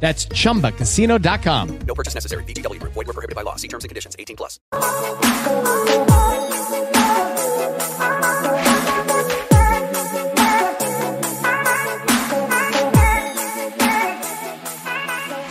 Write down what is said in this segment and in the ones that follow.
That's chumbacasino.com. No purchase necessary. VGW Group. Void were prohibited by law. See terms and conditions. 18 plus.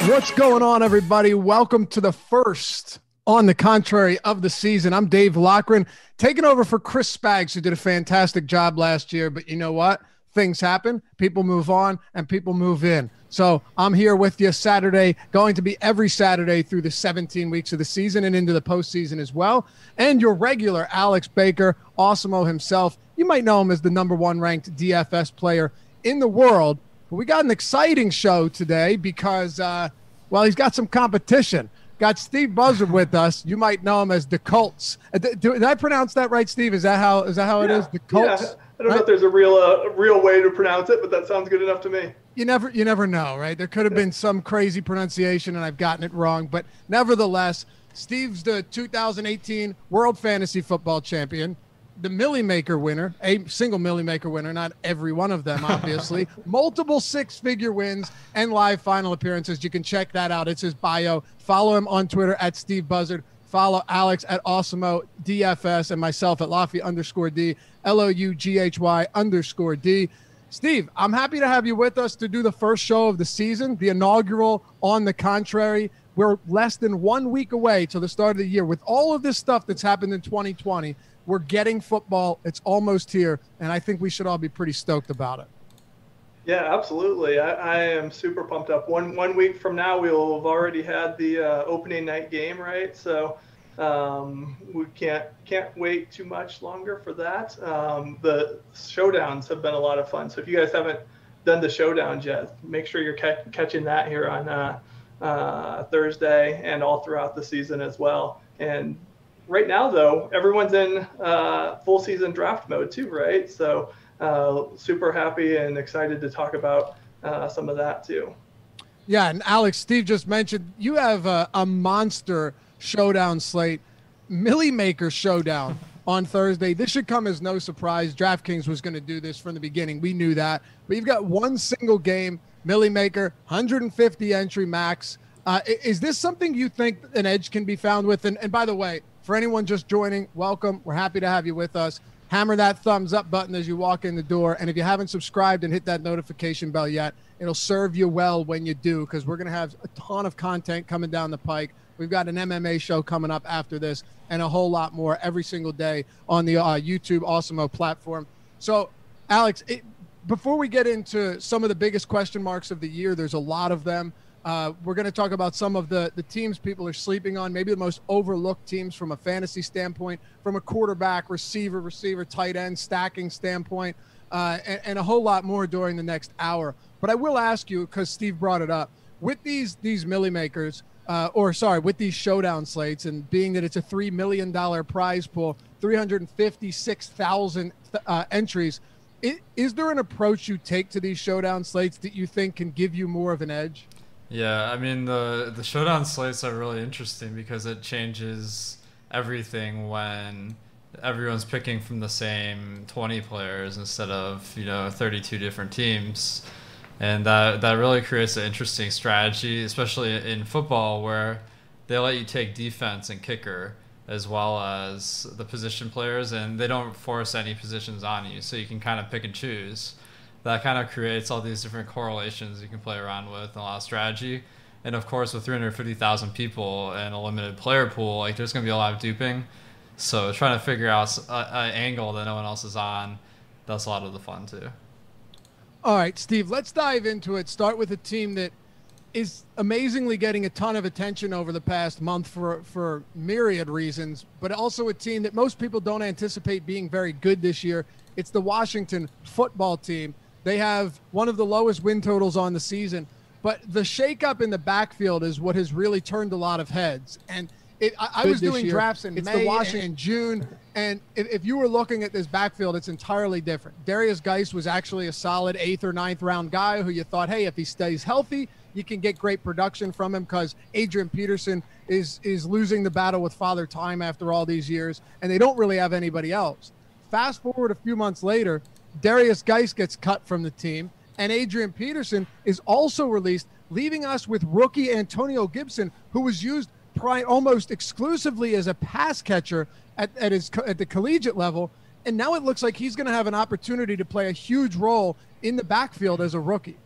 What's going on, everybody? Welcome to the first on the contrary of the season. I'm Dave Loughran, taking over for Chris Spags, who did a fantastic job last year. But you know what? Things happen, people move on, and people move in. So I'm here with you Saturday, going to be every Saturday through the 17 weeks of the season and into the postseason as well. And your regular Alex Baker, Awesemo himself. You might know him as the number one ranked DFS player in the world. But we got an exciting show today because, uh, well, he's got some competition. Got Steve Buzzard with us. You might know him as the Colts. Uh, Did, did I pronounce that right, Steve? Is that how is that how it is? The Colts. Yeah. I don't know if there's a real uh, real way to pronounce it, but that sounds good enough to me. you never you never know, right? There could have been some crazy pronunciation and I've gotten it wrong, but nevertheless, Steve's the 2018 World Fantasy Football Champion, the Millie Maker winner, a single Millie Maker winner, not every one of them, obviously. Multiple six-figure wins and live final appearances. You can check that out. It's his bio. Follow him on Twitter at Steve Buzzard. Follow Alex at Awesemo DFS and myself at Lofty underscore D, L O U G H Y underscore D. Steve, I'm happy to have you with us to do the first show of the season, the inaugural On the Contrary. We're less than one week away to the start of the year. With all of this stuff that's happened in 2020, we're getting football. It's almost here, and I think we should all be pretty stoked about it. Yeah, absolutely. I, I am super pumped up. One one week from now, we'll have already had the uh, opening night game, right? So um, we can't can't wait too much longer for that. Um, the showdowns have been a lot of fun. So if you guys haven't done the showdowns yet, make sure you're ca- catching that here on uh, uh, Thursday and all throughout the season as well. And right now, though, everyone's in uh, full season draft mode too, right? So uh, super happy and excited to talk about uh, some of that too. Yeah, and Alex, Steve just mentioned you have a, a monster showdown slate, Millie Maker showdown on Thursday. This should come as no surprise. DraftKings was going to do this from the beginning. We knew that. But you've got one single game, Millie Maker, 150 entry max. Uh, is this something you think an edge can be found with? And, and by the way, for anyone just joining, welcome. We're happy to have you with us. Hammer that thumbs up button as you walk in the door. And if you haven't subscribed and hit that notification bell yet, it'll serve you well when you do because we're going to have a ton of content coming down the pike. We've got an MMA show coming up after this and a whole lot more every single day on the uh, YouTube Awesemo platform. So, Alex, it, before we get into some of the biggest question marks of the year, there's a lot of them. Uh, we're going to talk about some of the, the teams people are sleeping on, maybe the most overlooked teams from a fantasy standpoint, from a quarterback, receiver, receiver, tight end, stacking standpoint, uh, and, and a whole lot more during the next hour. But I will ask you, because Steve brought it up, with these these milli makers, uh, or sorry, with these showdown slates, and being that it's a three million dollar prize pool, three hundred fifty six thousand uh, entries, i- is there an approach you take to these showdown slates that you think can give you more of an edge? Yeah, I mean the the showdown slates are really interesting because it changes everything when everyone's picking from the same 20 players instead of, you know, 32 different teams. And that that really creates an interesting strategy, especially in football where they let you take defense and kicker as well as the position players and they don't force any positions on you so you can kind of pick and choose that kind of creates all these different correlations you can play around with and a lot of strategy And of course, with 350,000 people and a limited player pool, like there's going to be a lot of duping. So trying to figure out an angle that no one else is on, that's a lot of the fun too. All right, Steve, let's dive into it. Start with a team that is amazingly getting a ton of attention over the past month for for myriad reasons, but also a team that most people don't anticipate being very good this year. It's the Washington football team. They have one of the lowest win totals on the season, but the shakeup in the backfield is what has really turned a lot of heads. And it, I, I was doing year. drafts in it's May Washington and June, and if, if, you were looking at this backfield, it's entirely different. Derrius Guice was actually a solid eighth or ninth round guy who you thought, hey, if he stays healthy, you can get great production from him because Adrian Peterson is is losing the battle with Father Time after all these years, and they don't really have anybody else. Fast forward a few months later, Derrius Guice gets cut from the team, and Adrian Peterson is also released, leaving us with rookie Antonio Gibson, who was used pri- almost exclusively as a pass catcher at, at his at the collegiate level, and now it looks like he's going to have an opportunity to play a huge role in the backfield as a rookie.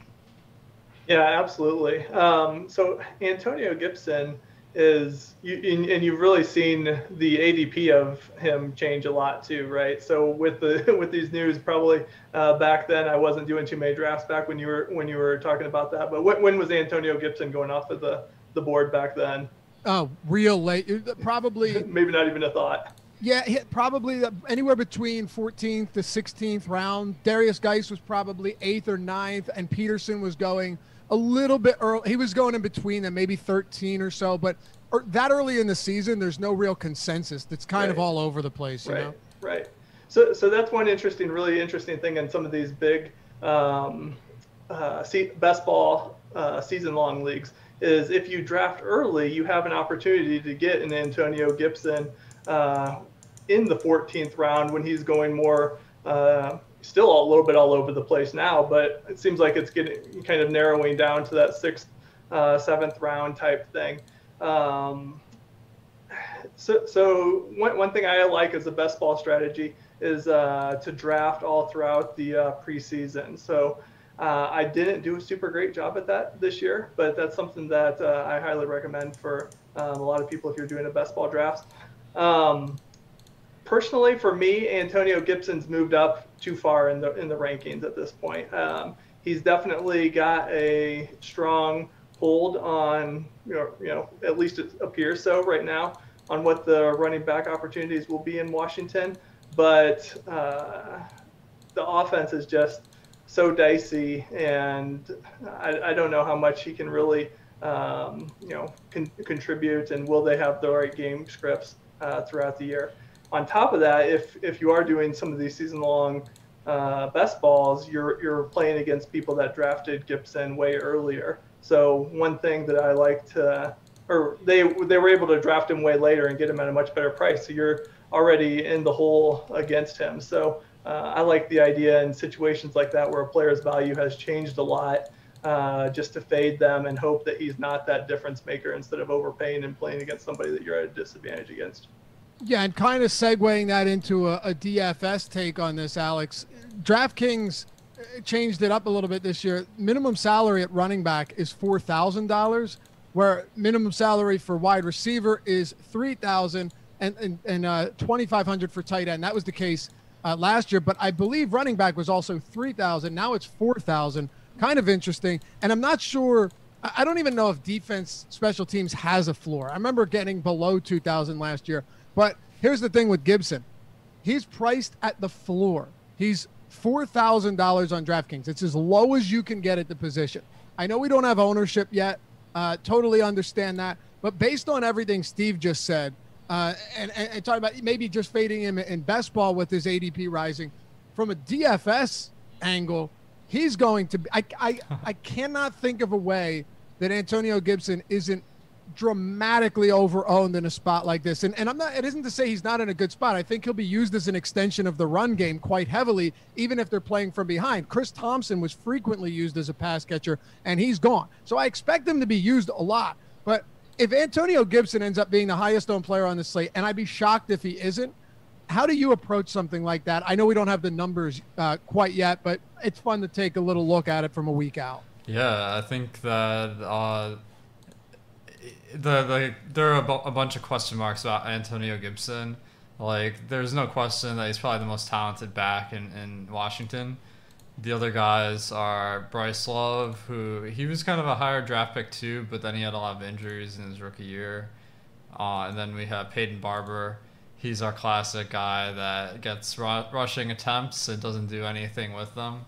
Yeah, absolutely. Um, so Antonio Gibson is, you, and, and you've really seen the ADP of him change a lot too, right? So with the with these news, probably uh, back then I wasn't doing too many drafts back when you were when you were talking about that. But when, when was Antonio Gibson going off of the the board back then? Oh, real late. Probably maybe not even a thought. Yeah, probably anywhere between 14th to 16th round. Derrius Guice was probably eighth or ninth, and Peterson was going a little bit early. He was going in between them, maybe 13 or so. But er, that early in the season, there's no real consensus. That's kind right. of all over the place, you right. know? Right. So, so that's one interesting, really interesting thing in some of these big um, uh, best ball uh, season-long leagues is if you draft early, you have an opportunity to get an Antonio Gibson uh, in the 14th round when he's going more uh, still a little bit all over the place now, but it seems like it's getting kind of narrowing down to that sixth, uh, seventh round type thing. Um, so, so one, one thing I like as a best ball strategy is uh, to draft all throughout the uh, preseason. So uh, I didn't do a super great job at that this year, but that's something that uh, I highly recommend for um, a lot of people if you're doing a best ball draft. Um, personally, for me, Antonio Gibson's moved up too far in the in the rankings at this point. Um, he's definitely got a strong hold on, you know, you know, at least it appears so right now on what the running back opportunities will be in Washington. But uh, the offense is just so dicey, and I, I don't know how much he can really, um, you know, con- contribute, and will they have the right game scripts uh, throughout the year on top of that, if if you are doing some of these season long uh, best balls, you're you're playing against people that drafted Gibson way earlier. So one thing that I like to, or they they were able to draft him way later and get him at a much better price. So you're already in the hole against him. So uh, I like the idea in situations like that where a player's value has changed a lot. Uh, just to fade them and hope that he's not that difference maker instead of overpaying and playing against somebody that you're at a disadvantage against. Yeah, and kind of segueing that into a, a DFS take on this, Alex. DraftKings uh, changed it up a little bit this year. Minimum salary at running back is four thousand dollars, where minimum salary for wide receiver is three thousand and and, and uh, twenty five hundred for tight end. That was the case uh, last year, but I believe running back was also three thousand. Now it's four thousand. Kind of interesting, and I'm not sure. I don't even know if defense special teams has a floor. I remember getting below 2,000 last year. But here's the thing with Gibson he's priced at the floor. He's $4,000 on DraftKings. It's as low as you can get at the position. I know we don't have ownership yet. Uh, totally understand that. But based on everything Steve just said, uh, and, and, and talking about maybe just fading him in best ball with his ADP rising, from a DFS angle, he's going to be. I, I, I cannot think of a way that Antonio Gibson isn't dramatically over owned in a spot like this. And, and I'm not, it isn't to say he's not in a good spot. I think he'll be used as an extension of the run game quite heavily, even if they're playing from behind. Chris Thompson was frequently used as a pass catcher, and he's gone. So I expect him to be used a lot. But if Antonio Gibson ends up being the highest owned player on the slate, and I'd be shocked if he isn't, how do you approach something like that? I know we don't have the numbers uh, quite yet, but it's fun to take a little look at it from a week out. Yeah, I think that uh, the the there are a, bu- a bunch of question marks about Antonio Gibson. Like, there's no question that he's probably the most talented back in, in Washington. The other guys are Bryce Love, who he was kind of a higher draft pick too, but then he had a lot of injuries in his rookie year. Uh, and then we have Peyton Barber. He's our classic guy that gets ru- rushing attempts and doesn't do anything with them.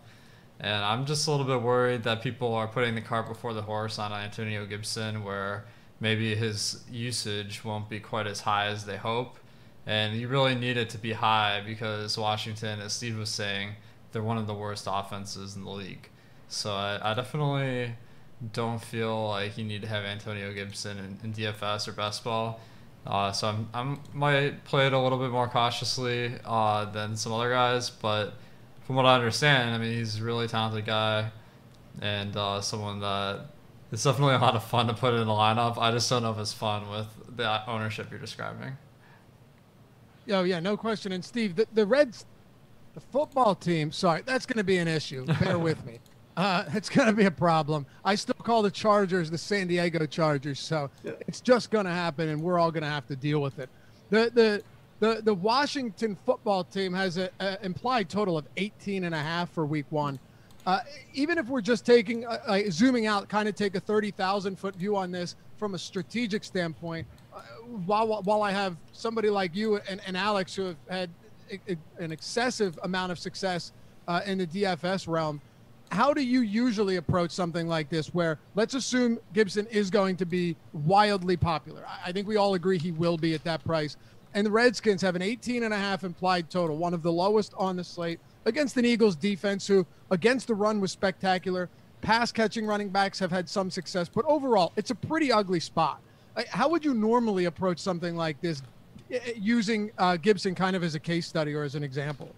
And I'm just a little bit worried that people are putting the cart before the horse on Antonio Gibson, where maybe his usage won't be quite as high as they hope. And you really need it to be high because Washington, as Steve was saying, they're one of the worst offenses in the league. So I, I definitely don't feel like you need to have Antonio Gibson in, in DFS or best ball. Uh, so I'm, I'm might play it a little bit more cautiously uh, than some other guys, but from what I understand, I mean he's a really talented guy and uh, someone that it's definitely a lot of fun to put in the lineup. I just don't know if it's fun with the ownership you're describing. Oh yeah, no question. And Steve, the, the Reds, the football team. Sorry, that's going to be an issue. Bear with me. Uh, it's going to be a problem. I still call the Chargers the San Diego Chargers, so it's just going to happen, and we're all going to have to deal with it. The the the, the Washington football team has an implied total of 18 and a half for week one. Uh, even if we're just taking, uh, like, zooming out, kind of take a 30,000 foot view on this from a strategic standpoint, uh, while, while I have somebody like you and, and Alex who have had an excessive amount of success uh, in the DFS realm, how do you usually approach something like this where let's assume Gibson is going to be wildly popular? I, think we all agree he will be at that price. And the Redskins have an 18 and a half implied total, one of the lowest on the slate against an Eagles defense who against the run was spectacular. Pass catching running backs have had some success, but overall, it's a pretty ugly spot. How would you normally approach something like this using uh, Gibson kind of as a case study or as an example?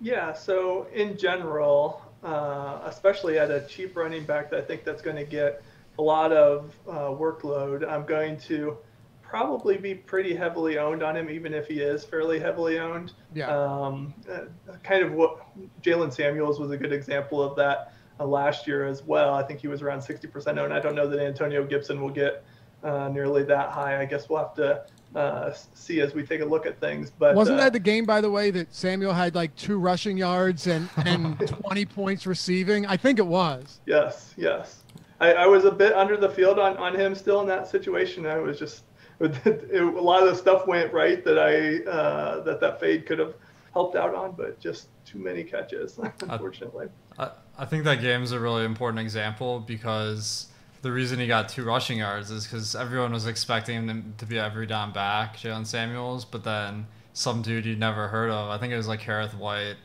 Yeah, so in general, uh, especially at a cheap running back, that I think that's going to get a lot of uh, workload. I'm going to probably be pretty heavily owned on him, even if he is fairly heavily owned. Yeah. Um, uh, kind of what Jaylen Samuels was a good example of that uh, last year as well. I think he was around 60% owned. I don't know that Antonio Gibson will get uh, nearly that high. I guess we'll have to uh, see as we take a look at things. But wasn't uh, that the game, by the way, that Samuel had like two rushing yards and, and 20 points receiving? I think it was. Yes, yes. I, I was a bit under the field on, on him still in that situation. I was just a lot of the stuff went right that I uh, that that fade could have helped out on, but just too many catches, unfortunately. I, I think that game is a really important example because the reason he got two rushing yards is because everyone was expecting him to be every down back, Jaylen Samuels, but then some dude you'd never heard of, I think it was like Kerrith Whyte,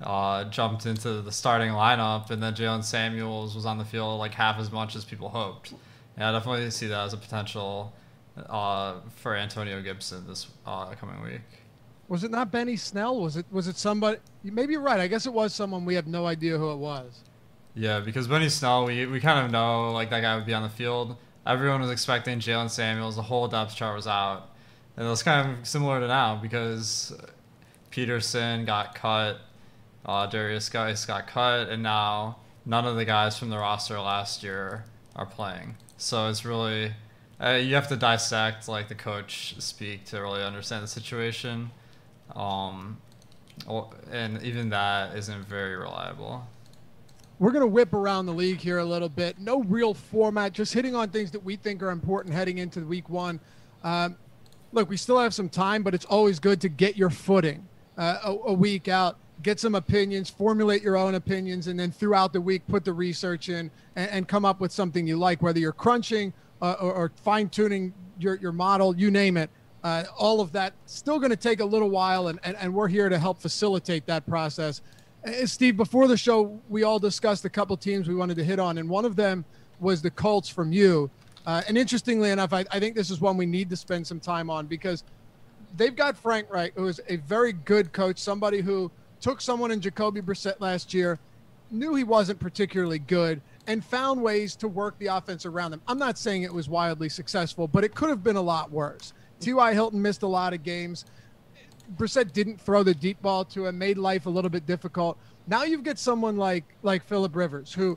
uh, jumped into the starting lineup, and then Jaylen Samuels was on the field like half as much as people hoped. And I definitely see that as a potential uh, for Antonio Gibson this uh, coming week. Was it not Benny Snell? Was it was it somebody? Maybe you're right. I guess it was someone we have no idea who it was. Yeah, because Benny Snell, we, we kind of know like that guy would be on the field. Everyone was expecting Jaylen Samuels. The whole depth chart was out, and it was kind of similar to now because Peterson got cut, uh, Derrius Guice got cut, and now none of the guys from the roster last year are playing. So it's really uh, you have to dissect like the coach speak to really understand the situation, um, and even that isn't very reliable. We're going to whip around the league here a little bit. No real format, just hitting on things that we think are important heading into week one. Um, look, we still have some time, but it's always good to get your footing uh, a, a week out get some opinions, formulate your own opinions, and then throughout the week put the research in and, and come up with something you like, whether you're crunching uh, or, or fine tuning your, your model, you name it. Uh, all of that still going to take a little while, and, and, and we're here to help facilitate that process. Uh, Steve, before the show, we all discussed a couple teams we wanted to hit on, and one of them was the Colts from you. Uh, and interestingly enough, I, I think this is one we need to spend some time on because they've got Frank Reich, who is a very good coach, somebody who took someone in Jacoby Brissett last year, knew he wasn't particularly good, and found ways to work the offense around them. I'm not saying it was wildly successful, but it could have been a lot worse. T.Y. Hilton missed a lot of games. Brissett didn't throw the deep ball to him, made life a little bit difficult. Now you've got someone like like Philip Rivers, who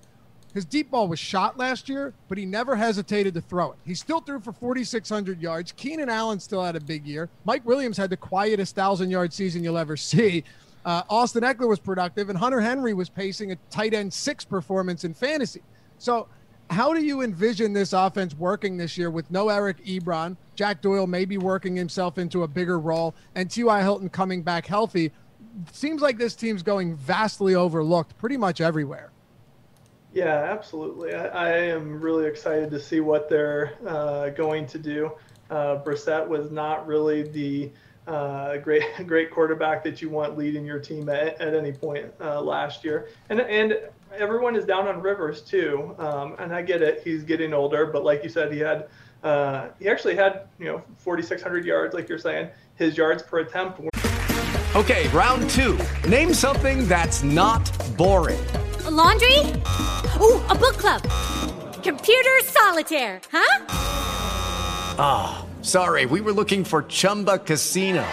his deep ball was shot last year, but he never hesitated to throw it. He still threw for 4,600 yards. Keenan Allen still had a big year. Mike Williams had the quietest thousand yard season you'll ever see. Uh, Austin Ekeler was productive, and Hunter Henry was pacing a tight end six performance in fantasy. So, how do you envision this offense working this year with no Eric Ebron, Jack Doyle maybe working himself into a bigger role, and T.Y. Hilton coming back healthy? Seems like this team's going vastly overlooked pretty much everywhere. Yeah, absolutely. I, I am really excited to see what they're uh, going to do. Uh, Brissett was not really the uh, great great quarterback that you want leading your team at, at any point uh, last year, and and everyone is down on Rivers too. Um, and I get it; he's getting older, but like you said, he had uh, he actually had you know 4,600 yards, like you're saying. His yards per attempt. Were- Okay, round two. Name something that's not boring. A laundry? Ooh, a book club. Computer solitaire, huh? Ah, sorry, we were looking for Chumba Casino.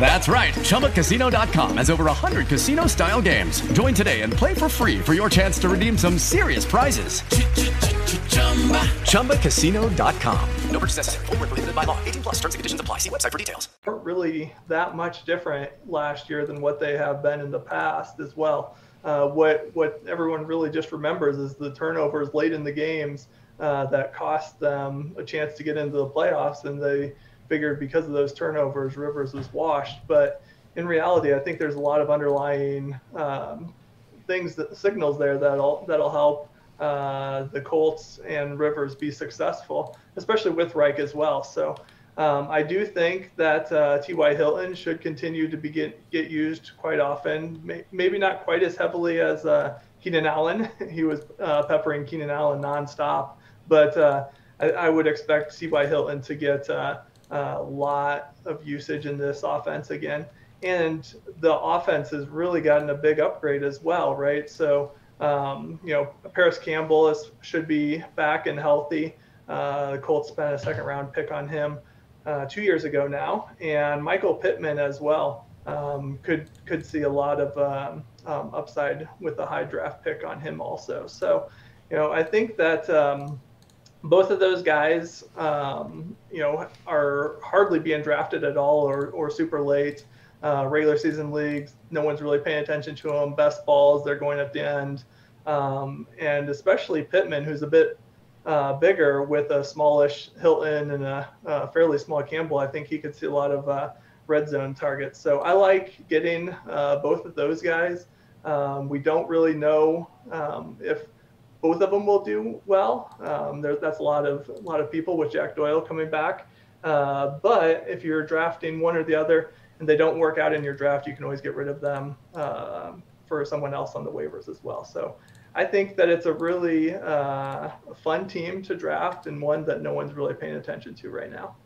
That's right. ChumbaCasino.com has over 100 casino style games. Join today and play for free for your chance to redeem some serious prizes. ChumbaCasino.com. No purchase necessary. Full prohibited by law. 18 plus terms and conditions apply. See website for details. weren't really that much different last year than what they have been in the past as well. Uh, what what everyone really just remembers is the turnovers late in the games uh, that cost them a chance to get into the playoffs, and they figured because of those turnovers, Rivers was washed. But in reality, I think there's a lot of underlying um, things that signals there that'll that'll help uh, the Colts and Rivers be successful, especially with Reich as well. So um, I do think that uh, T.Y. Hilton should continue to be get, get used quite often, May, maybe not quite as heavily as uh, Keenan Allen. he was uh, peppering Keenan Allen nonstop, but uh, I, I, would expect T.Y. Hilton to get uh, a lot of usage in this offense again. And the offense has really gotten a big upgrade as well, right? So um, you know, Parris Campbell is, should be back and healthy. Uh, the Colts spent a second round pick on him uh, two years ago now, and Michael Pittman as well um, could could see a lot of um, um upside with a high draft pick on him also. So, you know, I think that um, both of those guys, um, you know, are hardly being drafted at all or, or super late uh, regular season leagues. No one's really paying attention to them. Best balls, they're going at the end. Um, and especially Pittman, who's a bit uh, bigger with a smallish Hilton and a, a, fairly small Campbell. I think he could see a lot of uh, red zone targets. So I like getting uh, both of those guys. Um, we don't really know um, if both of them will do well. Um, there, that's a lot of a lot of people with Jack Doyle coming back. Uh, but if you're drafting one or the other, and they don't work out in your draft, you can always get rid of them uh, for someone else on the waivers as well. So I think that it's a really uh, fun team to draft and one that no one's really paying attention to right now.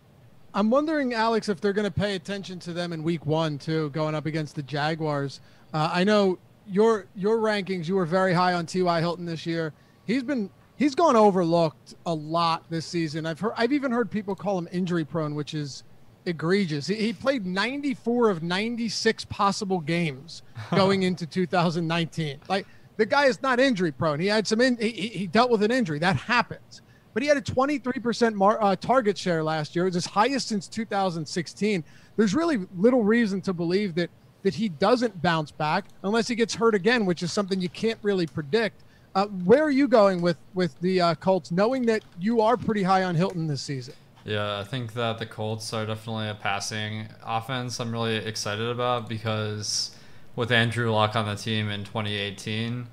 I'm wondering, Alex, if they're going to pay attention to them in Week One too, going up against the Jaguars. Uh, I know your your rankings. You were very high on T.Y. Hilton this year. He's been he's gone overlooked a lot this season. I've heard I've even heard people call him injury prone, which is egregious. He, he played 94 of 96 possible games going into 2019. Like the guy is not injury prone. He had some in, he, he dealt with an injury that happens. But he had a 23% mar, uh, target share last year. It was his highest since 2016. There's really little reason to believe that that he doesn't bounce back unless he gets hurt again, which is something you can't really predict. Uh, where are you going with with the uh, Colts, knowing that you are pretty high on Hilton this season? Yeah, I think that the Colts are definitely a passing offense I'm really excited about because with Andrew Luck on the team in 2018,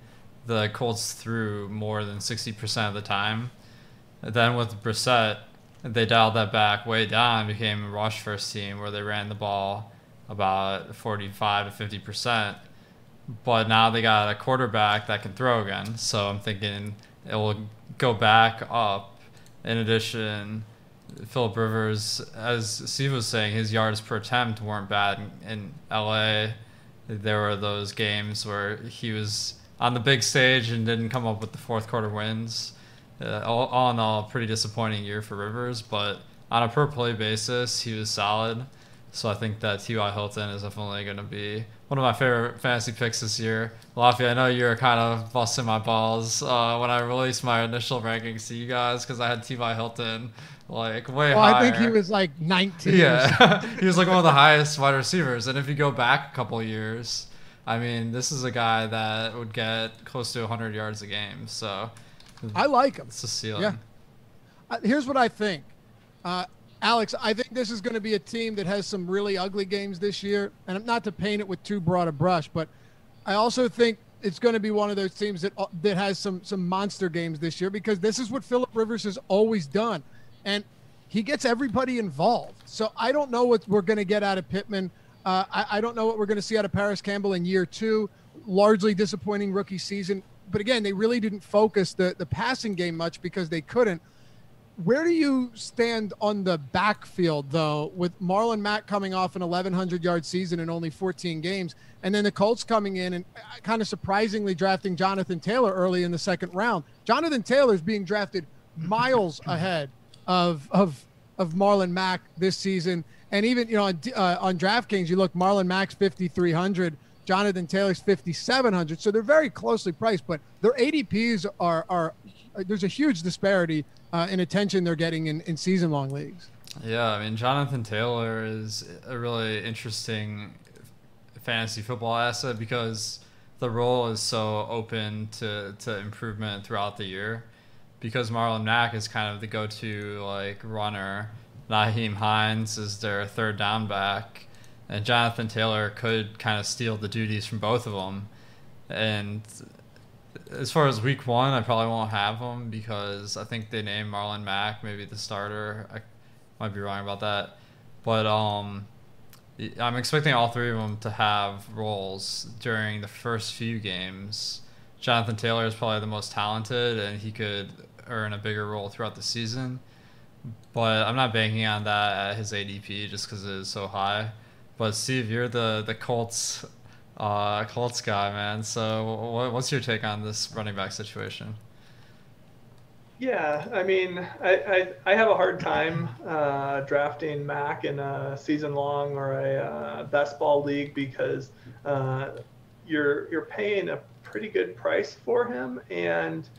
the Colts threw more than 60% of the time. then with Brissett, they dialed that back way down, became a rush first team where they ran the ball about 45 to 50%. But now they got a quarterback that can throw again. So I'm thinking it will go back up. In addition, Philip Rivers, as Steve was saying, his yards per attempt weren't bad in, in LA. There were those games where he was on the big stage and didn't come up with the fourth quarter wins. Uh, all, all, in all, pretty disappointing year for Rivers, but on a per play basis, he was solid. So I think that T.Y. Hilton is definitely going to be one of my favorite fantasy picks this year. Laffy, I know you're kind of busting my balls uh, when I released my initial rankings to you guys because I had T.Y. Hilton like way well, higher. I think he was like 19. Yeah, he was like one of the highest wide receivers. And if you go back a couple years, I mean, this is a guy that would get close to 100 yards a game. So I like him. It's a ceiling. Yeah. Uh, here's what I think. Uh, Alex, I think this is going to be a team that has some really ugly games this year. And not to paint it with too broad a brush, but I also think it's going to be one of those teams that uh, that has some some monster games this year because this is what Philip Rivers has always done, and he gets everybody involved. So I don't know what we're going to get out of Pittman. Uh, I, I don't know what we're going to see out of Parris Campbell in year two. Largely disappointing rookie season, but again, they really didn't focus the the passing game much because they couldn't. Where do you stand on the backfield, though, with Marlon Mack coming off an 1,100 yard season in only 14 games, and then the Colts coming in and uh, kind of surprisingly drafting Jonathan Taylor early in the second round? Jonathan Taylor is being drafted miles ahead of of of Marlon Mack this season, and even you know on, uh, on DraftKings, you look Marlon Mack's 5,300. Jonathan Taylor's 5,700. So they're very closely priced, but their ADPs are, are there's a huge disparity uh, in attention they're getting in, in season long leagues. Yeah, I mean, Jonathan Taylor is a really interesting fantasy football asset because the role is so open to, to improvement throughout the year. Because Marlon Mack is kind of the go to like runner, Nyheim Hines is their third down back, and Jonathan Taylor could kind of steal the duties from both of them. And as far as week one, I probably won't have him because I think they named Marlon Mack maybe the starter. I might be wrong about that, but um, I'm expecting all three of them to have roles during the first few games. Jonathan Taylor is probably the most talented, and he could earn a bigger role throughout the season. But I'm not banking on that at his ADP just because it is so high. But Steve, you're the the Colts uh, Colts guy, man. So, what's your take on this running back situation? Yeah, I mean, I, I, I have a hard time uh, drafting Mack in a season long or a uh, best ball league because uh, you're you're paying a pretty good price for him, and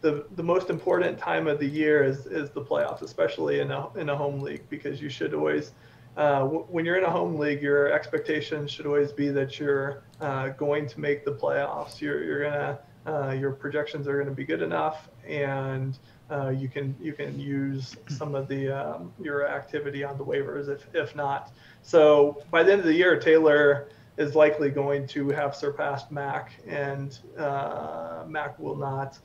the the most important time of the year is is the playoffs, especially in a in a home league because you should always uh, when you're in a home league, your expectation should always be that you're uh, going to make the playoffs. You're, you're gonna uh, your projections are going to be good enough, and uh, you can you can use some of the um, your activity on the waivers if if not. So by the end of the year, Taylor is likely going to have surpassed Mack, and uh, Mack will not.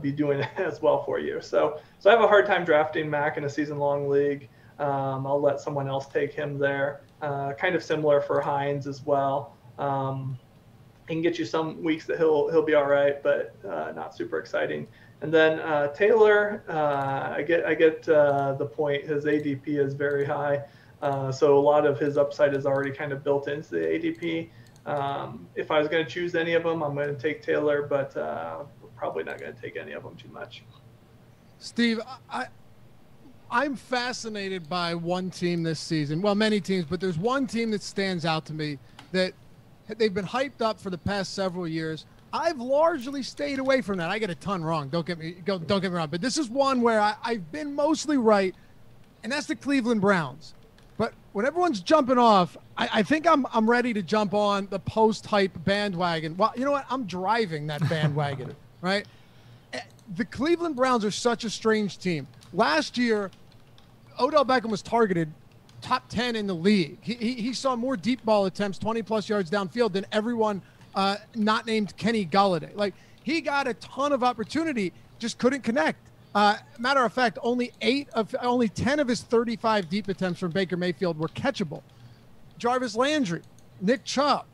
Be doing as well for you. So, so I have a hard time drafting Mack in a season-long league. Um, I'll let someone else take him there. Uh, kind of similar for Hines as well. Um, he can get you some weeks that he'll he'll be all right, but uh, not super exciting. And then uh, Taylor, uh, I get I get uh, the point. His ADP is very high, uh, so a lot of his upside is already kind of built into the ADP. Um, if I was going to choose any of them, I'm going to take Taylor, but probably not going to take any of them too much. Steve, I, I'm fascinated by one team this season. Well, many teams, but there's one team that stands out to me that they've been hyped up for the past several years. I've largely stayed away from that. I get a ton wrong. Don't get me don't get me wrong, but this is one where I, I've been mostly right, and that's the Cleveland Browns. But when everyone's jumping off, I, I think I'm I'm ready to jump on the post hype bandwagon. Well, you know what? I'm driving that bandwagon, right? Eh, The Cleveland Browns are such a strange team last year, Odell Beckham was targeted top 10 in the league. He, he, he saw more deep ball attempts, 20 plus yards downfield, than everyone uh, not named Kenny Golladay. Like, he got a ton of opportunity, just couldn't connect. Uh, matter of fact, only eight of only 10 of his 35 deep attempts from Baker Mayfield were catchable. Jarvis Landry, Nick Chubb,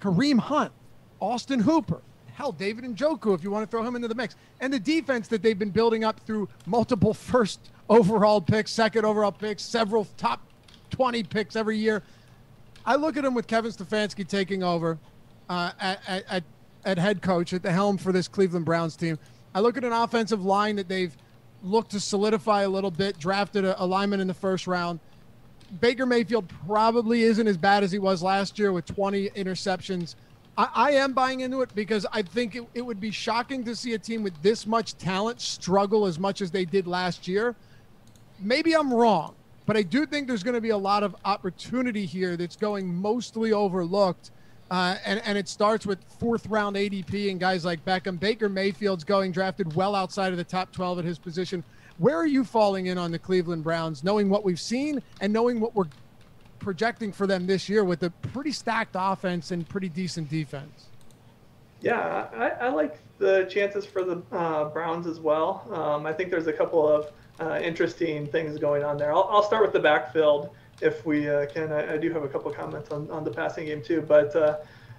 Kareem Hunt, Austin Hooper, hell, David and Njoku, if you want to throw him into the mix, and the defense that they've been building up through multiple first overall picks, second overall picks, several top 20 picks every year. I look at him with Kevin Stefanski taking over uh, at, at, at head coach at the helm for this Cleveland Browns team. I look at an offensive line that they've looked to solidify a little bit, drafted a, a lineman in the first round. Baker Mayfield probably isn't as bad as he was last year with 20 interceptions. I, I am buying into it because I think it, it would be shocking to see a team with this much talent struggle as much as they did last year. Maybe I'm wrong, but I do think there's going to be a lot of opportunity here that's going mostly overlooked. Uh, and, and it starts with fourth round ADP and guys like Beckham. Baker Mayfield's going drafted well outside of the top 12 at his position. Where are you falling in on the Cleveland Browns, knowing what we've seen and knowing what we're projecting for them this year with a pretty stacked offense and pretty decent defense? Yeah, I, I like the chances for the uh, Browns as well. Um, I think there's a couple of uh, interesting things going on there. I'll, I'll start with the backfield if we uh, can. I, I, do have a couple comments on, on the passing game too, but uh,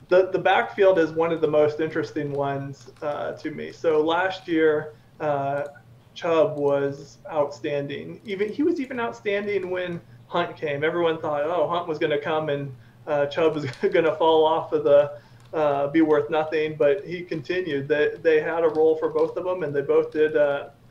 the the backfield is one of the most interesting ones uh, to me. So last year, uh, Chubb was outstanding. Even he was even outstanding when Hunt came. Everyone thought, oh, Hunt was going to come and uh, Chubb was going to fall off of the uh, be worth nothing, but he continued. They they had a role for both of them, and they both did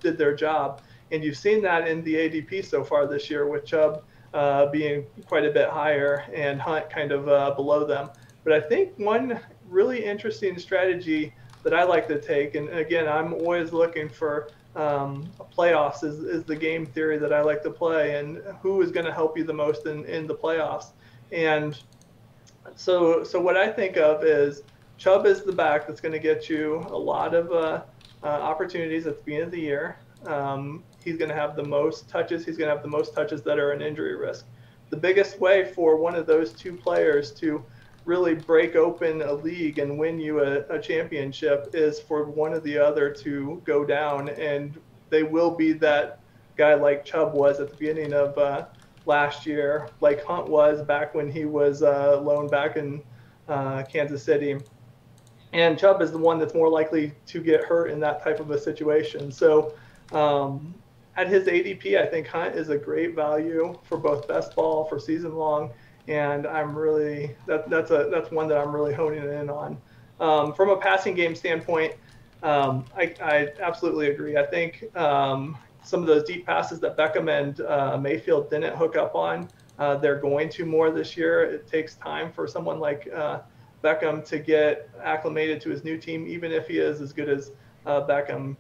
did their job. And you've seen that in the ADP so far this year with Chubb uh, being quite a bit higher and Hunt kind of uh, below them. But I think one really interesting strategy that I like to take, and again, I'm always looking for um, playoffs is, is the game theory that I like to play, and who is going to help you the most in, in the playoffs. And so, so what I think of is Chubb is the back that's going to get you a lot of uh, uh, opportunities at the beginning of the year. Um, he's going to have the most touches. He's going to have the most touches that are an injury risk. The biggest way for one of those two players to really break open a league and win you a, a championship is for one of the other to go down, and they will be that guy like Chubb was at the beginning of uh, last year, like Hunt was back when he was uh, loaned back in uh, Kansas City. And Chubb is the one that's more likely to get hurt in that type of a situation. So um, at his ADP, I think Hunt is a great value for both best ball for season long, and I'm really that that's a that's one that I'm really honing in on. Um, from a passing game standpoint, um, I, I, absolutely agree. I think um, some of those deep passes that Beckham and uh, Mayfield didn't hook up on, uh, they're going to more this year. It takes time for someone like uh, Beckham to get acclimated to his new team, even if he is as good as uh, Beckham.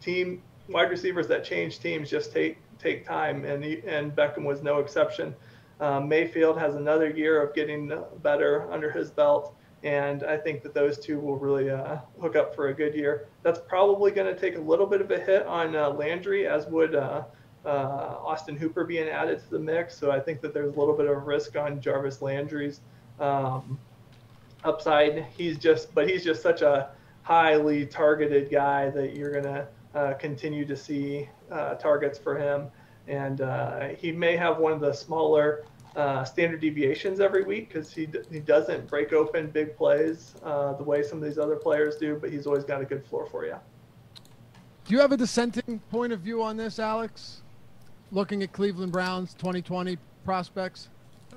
Team wide receivers that change teams just take take time, and he, and Beckham was no exception. Um, Mayfield has another year of getting better under his belt, and I think that those two will really uh, hook up for a good year. That's probably going to take a little bit of a hit on uh, Landry, as would uh, uh, Austin Hooper being added to the mix. So I think that there's a little bit of risk on Jarvis Landry's um, upside. He's just, but he's just such a highly targeted guy that you're going to uh, continue to see uh, targets for him. And uh, he may have one of the smaller uh, standard deviations every week because he, he doesn't break open big plays uh, the way some of these other players do, but he's always got a good floor for you. Do you have a dissenting point of view on this, Alex? Looking at Cleveland Browns 2020 prospects?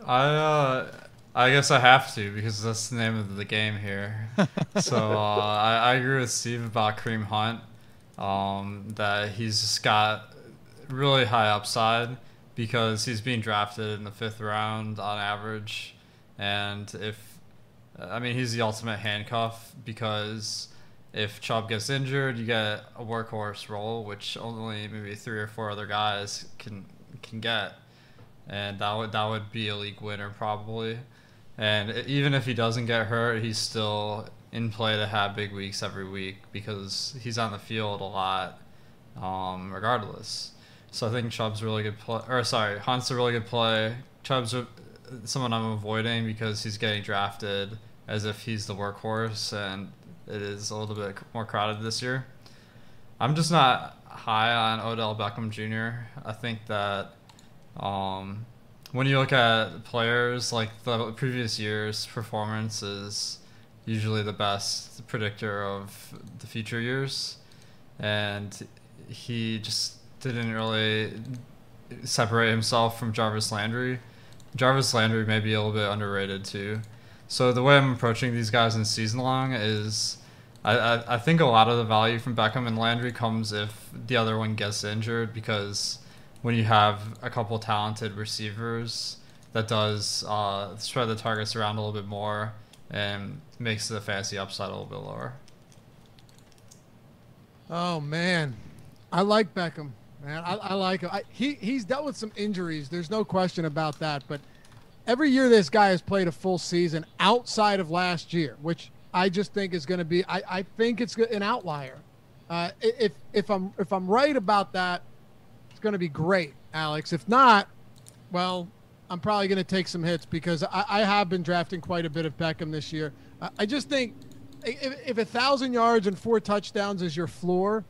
I I guess I have to because that's the name of the game here. so I, I agree with Steve about Kareem Hunt um, that he's just got really high upside because he's being drafted in the fifth round on average. And if, I mean, he's the ultimate handcuff because if Chubb gets injured, you get a workhorse role, which only maybe three or four other guys can can get, and that would that would be a league winner probably. And even if he doesn't get hurt, he's still in play to have big weeks every week because he's on the field a lot, um, regardless. So I think Chubb's really good play. Or sorry, Hunt's a really good play. Chubb's someone I'm avoiding because he's getting drafted as if he's the workhorse, and it is a little bit more crowded this year. I'm just not high on Odell Beckham Jr. I think that um, when you look at players like the previous year's performances usually the best predictor of the future years, and he just didn't really separate himself from Jarvis Landry. Jarvis Landry may be a little bit underrated too. So the way I'm approaching these guys in season long is, I, I, I think a lot of the value from Beckham and Landry comes if the other one gets injured because when you have a couple talented receivers that does uh, spread the targets around a little bit more and makes the fantasy upside a little bit lower. Oh man, I like Beckham. Man, I, I like him. I, he he's dealt with some injuries. There's no question about that. But every year this guy has played a full season outside of last year, which I just think is going to be. I, I think it's an outlier. Uh, if if I'm if I'm right about that, it's going to be great, Alex. If not, well, I'm probably going to take some hits because I, I, have been drafting quite a bit of Beckham this year. I, just think if, if a thousand yards and four touchdowns is your floor,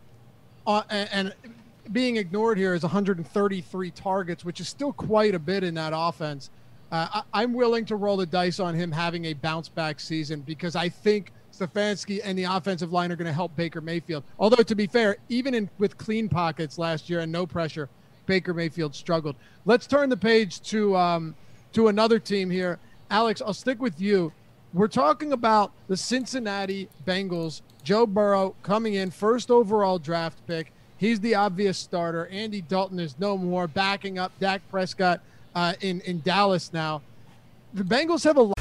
uh, and, and being ignored here is 133 targets, which is still quite a bit in that offense. Uh, I, am willing to roll the dice on him having a bounce back season because I think Stefanski and the offensive line are going to help Baker Mayfield. Although, to be fair, even in, with clean pockets last year and no pressure, Baker Mayfield struggled. Let's turn the page to um, to another team here. Alex, I'll stick with you. We're talking about the Cincinnati Bengals. Joe Burrow coming in first overall draft pick. He's the obvious starter. Andy Dalton is no more, backing up Dak Prescott uh, in in Dallas now. The Bengals have a. Lot-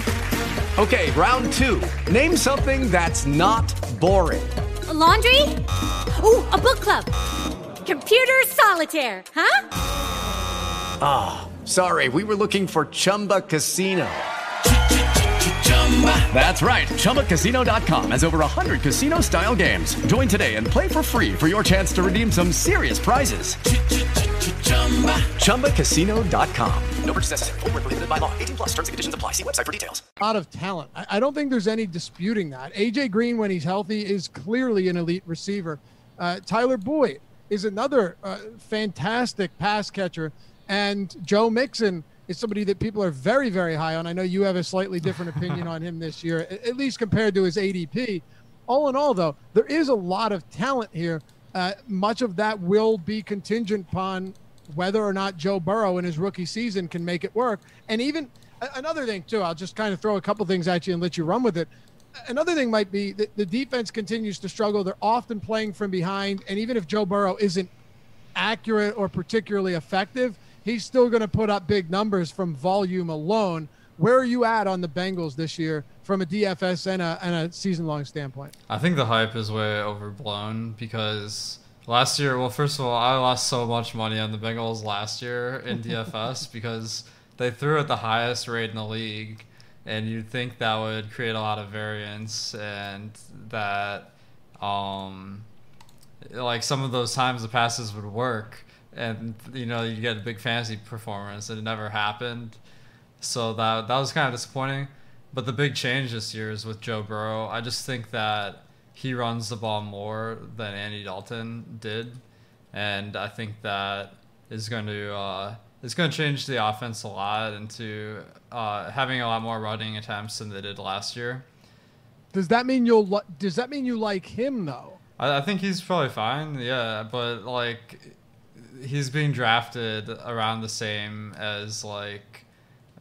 Okay, round two. Name something that's not boring. A laundry. Ooh, a book club. Computer solitaire. Huh? Ah, oh, sorry. We were looking for Chumba Casino. That's right. ChumbaCasino.com has over 100 casino style games. Join today and play for free for your chance to redeem some serious prizes. ChumbaCasino.com. No purchase necessary. Full prohibited by law. 18 plus terms and conditions apply. See website for details. A lot of talent. I don't think there's any disputing that. AJ Green, when he's healthy, is clearly an elite receiver. Uh, Tyler Boyd is another uh, fantastic pass catcher. And Joe Mixon is somebody that people are very, very high on. I know you have a slightly different opinion on him this year, at least compared to his ADP. All in all, though, there is a lot of talent here. Uh, much of that will be contingent upon whether or not Joe Burrow in his rookie season can make it work. And even another thing, too, I'll just kind of throw a couple things at you and let you run with it. Another thing might be that the defense continues to struggle. They're often playing from behind. And even if Joe Burrow isn't accurate or particularly effective, he's still going to put up big numbers from volume alone. Where are you at on the Bengals this year from a DFS and a, and a season long standpoint? I think the hype is way overblown because last year, well, first of all, I lost so much money on the Bengals last year in DFS because they threw at the highest rate in the league. And you'd think that would create a lot of variance and that, um, like some of those times the passes would work and you know you get a big fantasy performance and it never happened. So that that was kind of disappointing. But the big change this year is with Joe Burrow. I just think that he runs the ball more than Andy Dalton did. And I think that is going to uh, it's going to change the offense a lot into uh, having a lot more running attempts than they did last year. Does that mean you'll does that mean you like him though? I, I think he's probably fine yeah. But like he's being drafted around the same as like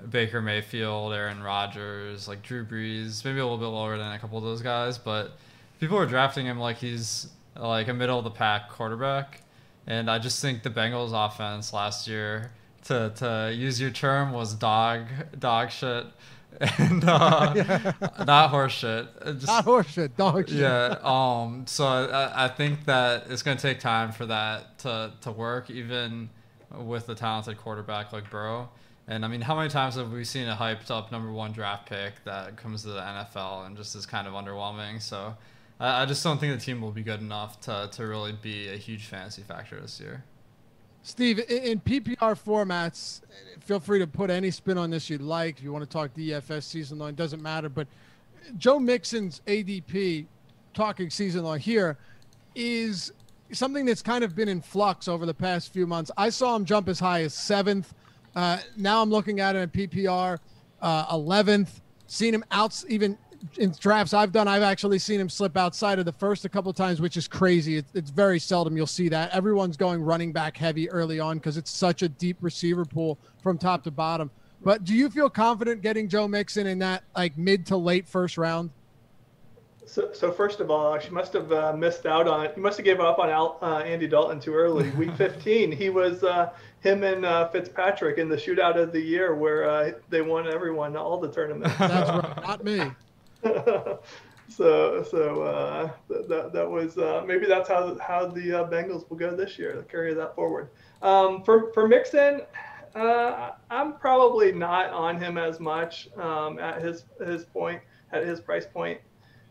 Baker Mayfield, Aaron Rodgers, like Drew Brees, maybe a little bit lower than a couple of those guys, but people are drafting him like he's like a middle of the pack quarterback. And I just think the Bengals offense last year, to to use your term, was dog dog shit and uh, yeah. not horseshit. Just, not horseshit, dog shit. Yeah. Um. So I, I think that it's going to take time for that to to work, even with a talented quarterback like Burrow. And I mean, how many times have we seen a hyped up number one draft pick that comes to the NFL and just is kind of underwhelming? So I, I just don't think the team will be good enough to to really be a huge fantasy factor this year. Steve, in PPR formats, feel free to put any spin on this you'd like. If you want to talk DFS season long, it doesn't matter. But Joe Mixon's ADP, talking season long here, is something that's kind of been in flux over the past few months. I saw him jump as high as seventh. Uh, now I'm looking at him in PPR, uh, 11th. Seen him out even in drafts I've done, I've actually seen him slip outside of the first a couple times, which is crazy. It's, it's very seldom you'll see that. Everyone's going running back heavy early on because it's such a deep receiver pool from top to bottom. But do you feel confident getting Joe Mixon in that like mid to late first round? So, so first of all, she must have uh, missed out on. You must have gave up on Al, uh, Andy Dalton too early. Week 15, he was uh, him and uh, Fitzpatrick in the shootout of the year, where uh, they won everyone all the tournaments. That's right, not me. so, so uh, th- that that was maybe that's how how the Bengals will go this year. Carry that forward. Um, for for Mixon, I'm probably not on him as much um, at his his point at his price point.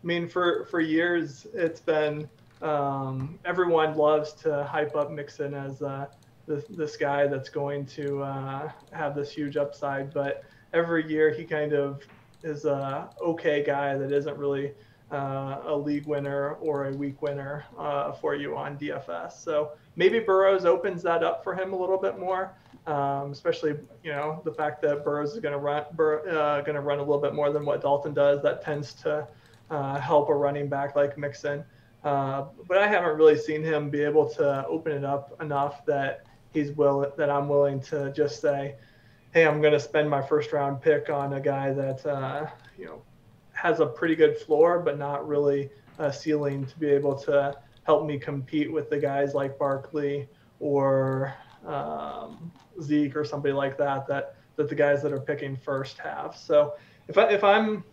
I mean, for for years it's been um, everyone loves to hype up Mixon as uh, this this guy that's going to uh, have this huge upside, but every year he kind of is a okay guy that isn't really uh, a league winner or a week winner uh, for you on DFS. So maybe Burrows opens that up for him a little bit more. Um, especially you know the fact that Burrows is going to run Bur- uh, going to run a little bit more than what Dalton does. That tends to uh, help a running back like Mixon. Uh, but I haven't really seen him be able to open it up enough that he's will that I'm willing to just say, hey, I'm going to spend my first round pick on a guy that uh, you know has a pretty good floor, but not really a ceiling to be able to help me compete with the guys like Barkley or um, Zeke or somebody like that that that the guys that are picking first have. So if I if I'm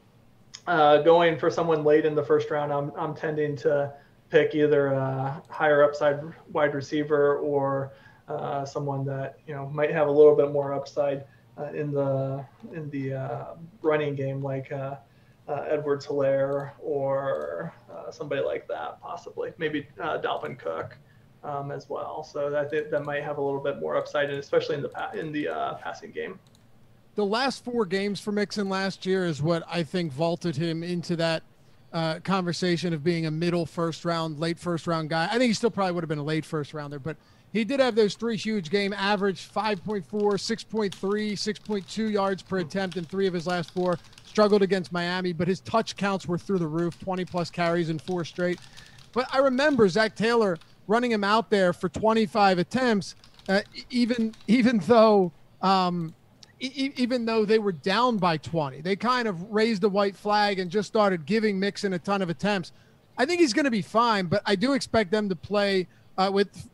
uh, going for someone late in the first round, I'm I'm tending to pick either a higher upside wide receiver or uh, someone that you know might have a little bit more upside uh, in the in the uh, running game, like uh, uh, Edwards Helaire or somebody like that, possibly maybe Dalvin Cook um, as well. So that that might have a little bit more upside, and especially in the in the passing game. The last four games for Mixon last year is what I think vaulted him into that uh, conversation of being a middle first round, late first round guy. I think he still probably would have been a late first rounder, but he did have those three huge game average 5.4, 6.3, 6.2 yards per attempt in three of his last four. Struggled against Miami, but his touch counts were through the roof 20 plus carries in four straight. But I remember Zac Taylor running him out there for 25 attempts, uh, even even though um, e- even though they were down by 20. They kind of raised the white flag and just started giving Mixon a ton of attempts. I think he's going to be fine, but I do expect them to play uh, with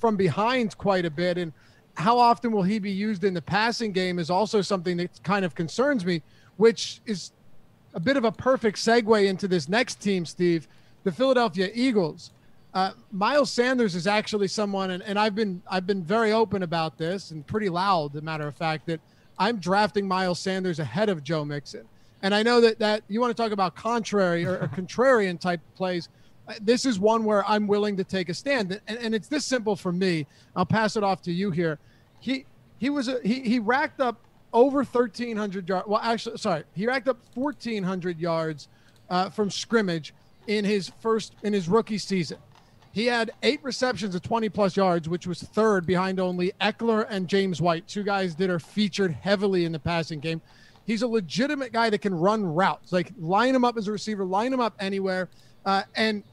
from behind quite a bit. And how often will he be used in the passing game is also something that kind of concerns me, which is a bit of a perfect segue into this next team, Steve, the Philadelphia Eagles. Uh, Miles Sanders is actually someone, and, and I've been I've been very open about this and pretty loud, as a matter of fact, that I'm drafting Miles Sanders ahead of Joe Mixon. And I know that that you want to talk about contrary or, or contrarian type plays. This is one where I'm willing to take a stand, and, and it's this simple for me. I'll pass it off to you here. He he was a, he he racked up over 1,300 yards. Well, actually, sorry, he racked up 1,400 yards uh, from scrimmage in his first in his rookie season. He had eight receptions of 20 plus yards, which was third behind only Ekeler and James White, two guys that are featured heavily in the passing game. He's a legitimate guy that can run routes, like line him up as a receiver, line him up anywhere. Uh, and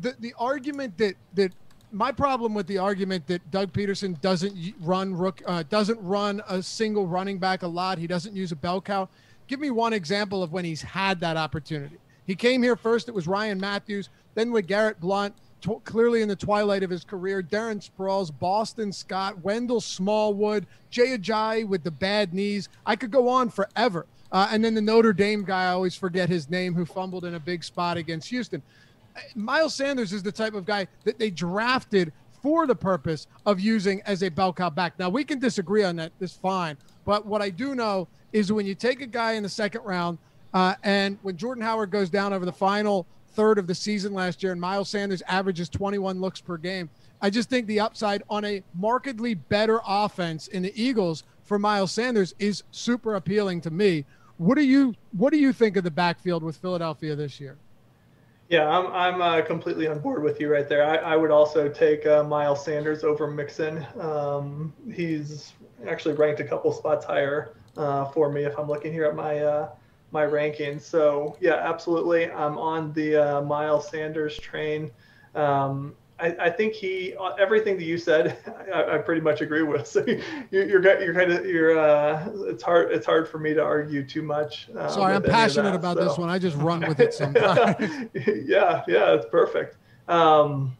the the argument that that my problem with the argument that Doug Pederson doesn't run rook uh, doesn't run a single running back a lot. He doesn't use a bell cow. Give me one example of when he's had that opportunity. He came here first. It was Ryan Mathews. then with Garrett Blount clearly in the twilight of his career. Darren Sproles, Boston Scott, Wendell Smallwood, Jay Ajayi with the bad knees. I could go on forever. Uh, and then the Notre Dame guy, I always forget his name, who fumbled in a big spot against Houston. Miles Sanders is the type of guy that they drafted for the purpose of using as a bell cow back. Now, we can disagree on that. That's fine. But what I do know is when you take a guy in the second round, uh, and when Jordan Howard goes down over the final third of the season last year, and Miles Sanders averages 21 looks per game. I just think the upside on a markedly better offense in the Eagles for Miles Sanders is super appealing to me. What do you What do you think of the backfield with Philadelphia this year? Yeah, I'm I'm uh, completely on board with you right there. I, I would also take uh, Miles Sanders over Mixon. Um, he's actually ranked a couple spots higher uh, for me if I'm looking here at my uh, my rankings. So yeah, absolutely. I'm on the uh, Miles Sanders train. Um, I, I think he uh, everything that you said, I, I pretty much agree with. So you, you're you're kind of you're uh, it's hard it's hard for me to argue too much. Uh, Sorry, I'm with any of passionate that, about so. this one. I just run with it sometimes. yeah, yeah, it's perfect. Um,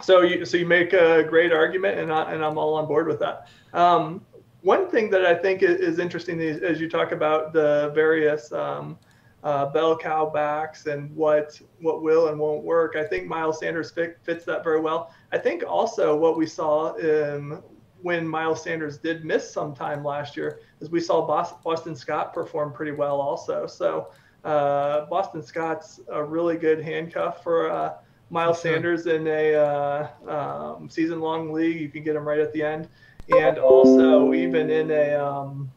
so you so you make a great argument, and I, and I'm all on board with that. Um, one thing that I think is, is interesting is, as you talk about the various um, uh, bell cow backs and what what will and won't work. I think Miles Sanders fit, fits that very well. I think also what we saw um, when Miles Sanders did miss some time last year is we saw Boston, Scott perform pretty well also. So uh, Boston Scott's a really good handcuff for uh, Miles sure. Sanders in a uh, um, season-long league. You can get him right at the end, and also even in a um,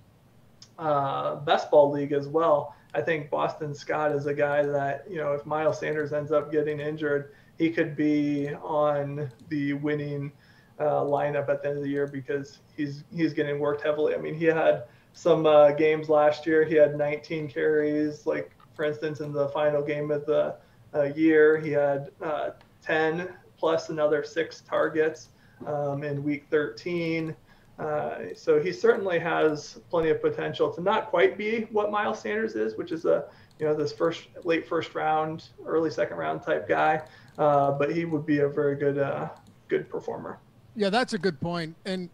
uh, best ball league as well. I think Boston Scott is a guy that, you know, if Miles Sanders ends up getting injured, he could be on the winning uh, lineup at the end of the year because he's he's getting worked heavily. I mean, he had some uh, games last year. He had 19 carries, like for instance, in the final game of the uh, year, he had uh, 10 plus another six targets um, in week 13. Uh, so he certainly has plenty of potential to not quite be what Miles Sanders is, which is a you know this first late first round, early second round type guy. Uh, but he would be a very good uh, good performer. Yeah, that's a good point. And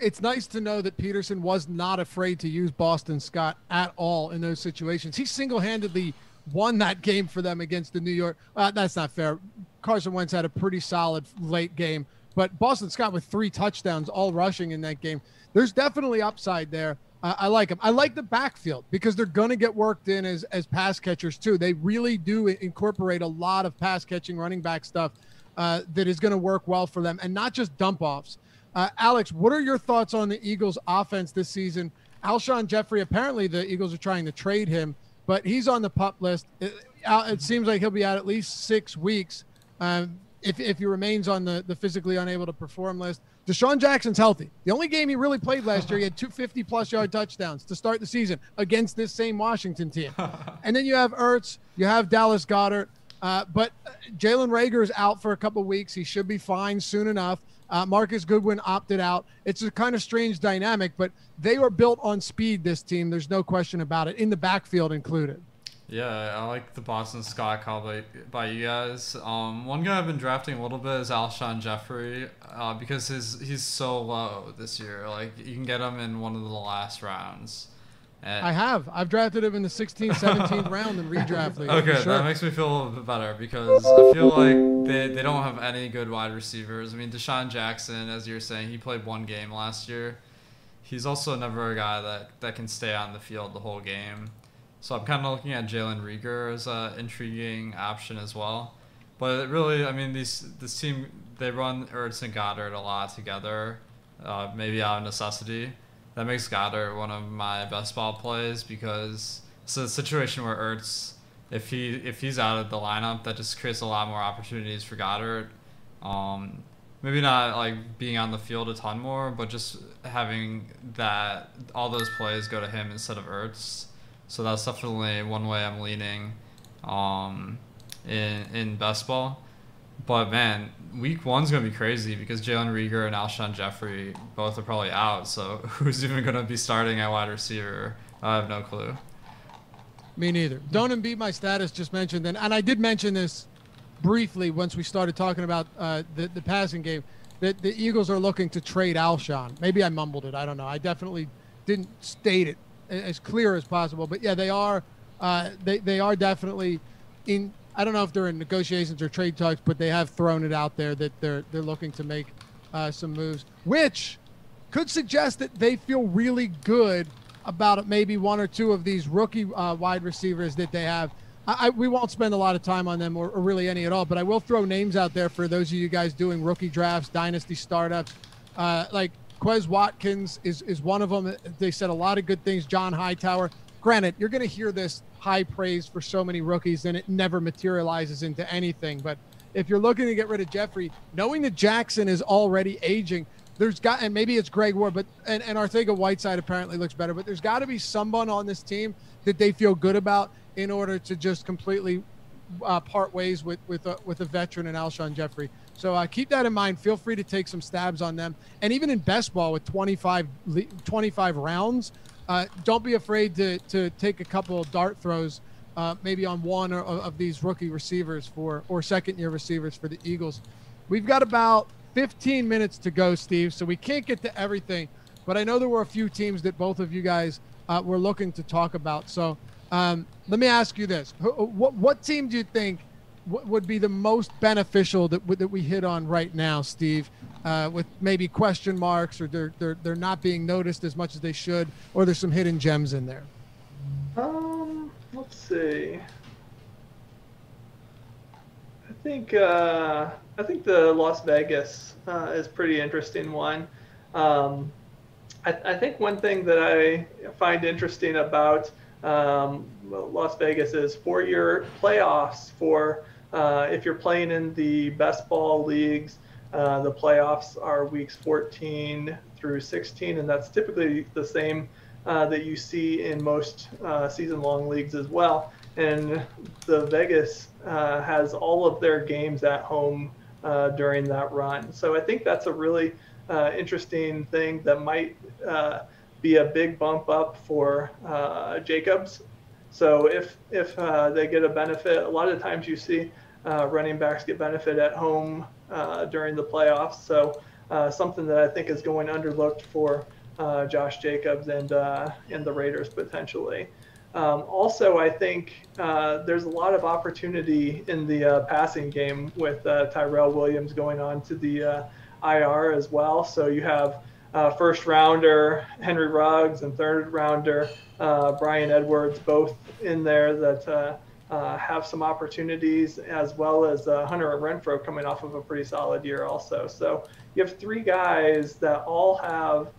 it's nice to know that Pederson was not afraid to use Boston Scott at all in those situations. He single handedly won that game for them against the New York. Uh, that's not fair. Carson Wentz had a pretty solid late game, but Boston Scott with three touchdowns, all rushing in that game. There's definitely upside there. I, I like him. I like the backfield because they're going to get worked in as, as pass catchers too. They really do incorporate a lot of pass catching running back stuff uh, that is going to work well for them and not just dump offs. Uh, Alex, what are your thoughts on the Eagles' offense this season? Alshon Jeffery, apparently the Eagles are trying to trade him, but he's on the pup list. It, uh, it seems like he'll be out at least six weeks um, if, if he remains on the, the physically unable to perform list. DeSean Jackson's healthy. The only game he really played last year, he had two 50 plus yard touchdowns to start the season against this same Washington team. and then you have Ertz, you have Dallas Goedert. Uh, but uh, Jalen Reagor is out for a couple weeks. He should be fine soon enough. Uh, Marquise Goodwin opted out. It's a kind of strange dynamic, but they are built on speed, this team. There's no question about it, in the backfield included. Yeah, I like the Boston Scott call by, by you guys. Um, one guy I've been drafting a little bit is Alshon Jeffery uh, because his he's so low this year. Like you can get him in one of the last rounds. And I have. I've drafted him in the 16th, 17th round in redraft league. Okay, sure. that makes me feel a little bit better because I feel like they, they don't have any good wide receivers. I mean, DeSean Jackson, as you're saying, he played one game last year. He's also never a guy that, that can stay on the field the whole game. So I'm kind of looking at Jalen Reagor as an intriguing option as well. But really, I mean, these this team they run Ertz and Goedert a lot together, uh, maybe out of necessity. That makes Goedert one of my best ball plays because it's a situation where Ertz, if he if he's out of the lineup, that just creates a lot more opportunities for Goedert. Um, maybe not like being on the field a ton more, but just having that all those plays go to him instead of Ertz. So that's definitely one way I'm leaning um, in in best ball. But man, week one's gonna be crazy because Jalen Reagor and Alshon Jeffery both are probably out. So who's even gonna be starting at wide receiver? I have no clue. Me neither. Don't beat my status just mentioned, and, and I did mention this briefly once we started talking about uh, the, the passing game, that the Eagles are looking to trade Alshon. Maybe I mumbled it. I don't know. I definitely didn't state it as clear as possible. But yeah, they are uh, they, they are definitely in I don't know if they're in negotiations or trade talks, but they have thrown it out there that they're they're looking to make uh, some moves, which could suggest that they feel really good about maybe one or two of these rookie uh, wide receivers that they have. I, I, we won't spend a lot of time on them or, or, really any at all, but I will throw names out there for those of you guys doing rookie drafts, dynasty startups. Uh, like Quez Watkins is, is one of them. They said a lot of good things. John Hightower. Granted, you're going to hear this high praise for so many rookies and it never materializes into anything. But if you're looking to get rid of Jeffery, knowing that Jackson is already aging, there's got and maybe it's Greg Ward, but and, and Arcega-Whiteside apparently looks better, but there's got to be someone on this team that they feel good about in order to just completely uh, part ways with with a, with a veteran and Alshon Jeffery. So uh, keep that in mind. Feel free to take some stabs on them. And even in best ball with 25, 25 rounds, uh, don't be afraid to, to take a couple dart throws, uh, maybe on one or, of these rookie receivers for or second year receivers for the Eagles. We've got about 15 minutes to go, Steve, so we can't get to everything. But I know there were a few teams that both of you guys uh, were looking to talk about. So um, let me ask you this: what, what team do you think w- would be the most beneficial that that we hit on right now, Steve? Uh, with maybe question marks, or they're, they're they're not being noticed as much as they should, or there's some hidden gems in there. Um, let's see. I think uh, I think the Las Vegas uh, is pretty interesting one. Um, I, I, think one thing that I find interesting about um, Las Vegas is four-year playoffs. For uh, if you're playing in the best ball leagues, uh, the playoffs are weeks 14 through 16, and that's typically the same uh, that you see in most uh, season-long leagues as well. And the Vegas uh, has all of their games at home during that run. So I think that's a really interesting thing that might be a big bump up for Jacobs. So if if uh, they get a benefit, a lot of times you see uh, running backs get benefit at home during the playoffs. So something that I think is going underlooked for Josh Jacobs and and the Raiders potentially. Um, also, I think uh, there's a lot of opportunity in the uh, passing game with uh, Tyrell Williams going on to the uh, IR as well. So you have uh, first rounder Henry Ruggs and third rounder uh, Bryan Edwards both in there that have some opportunities, as well as Hunter Renfrow coming off of a pretty solid year also. So you have three guys that all have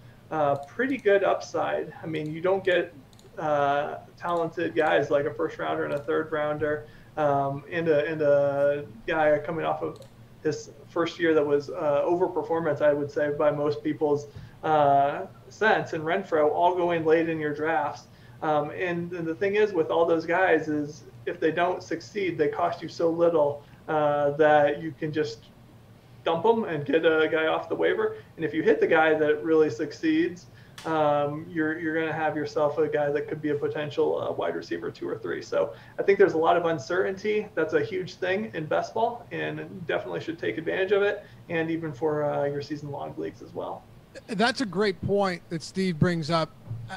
pretty good upside. I mean, you don't get uh, talented guys like a first rounder and a third rounder, um, and a and a guy coming off of his first year that was uh, overperformance, I would say, by most people's uh, sense. And Renfrow all going late in your drafts. Um, and, and, the thing is, with all those guys, is if they don't succeed, they cost you so little uh, that you can just dump them and get a guy off the waiver. And if you hit the guy that really succeeds, um, you're you're going to have yourself a guy that could be a potential uh, wide receiver two or three. So I think there's a lot of uncertainty. That's a huge thing in best ball, and definitely should take advantage of it, and even for uh, your season long leagues as well. That's a great point that Steve brings up,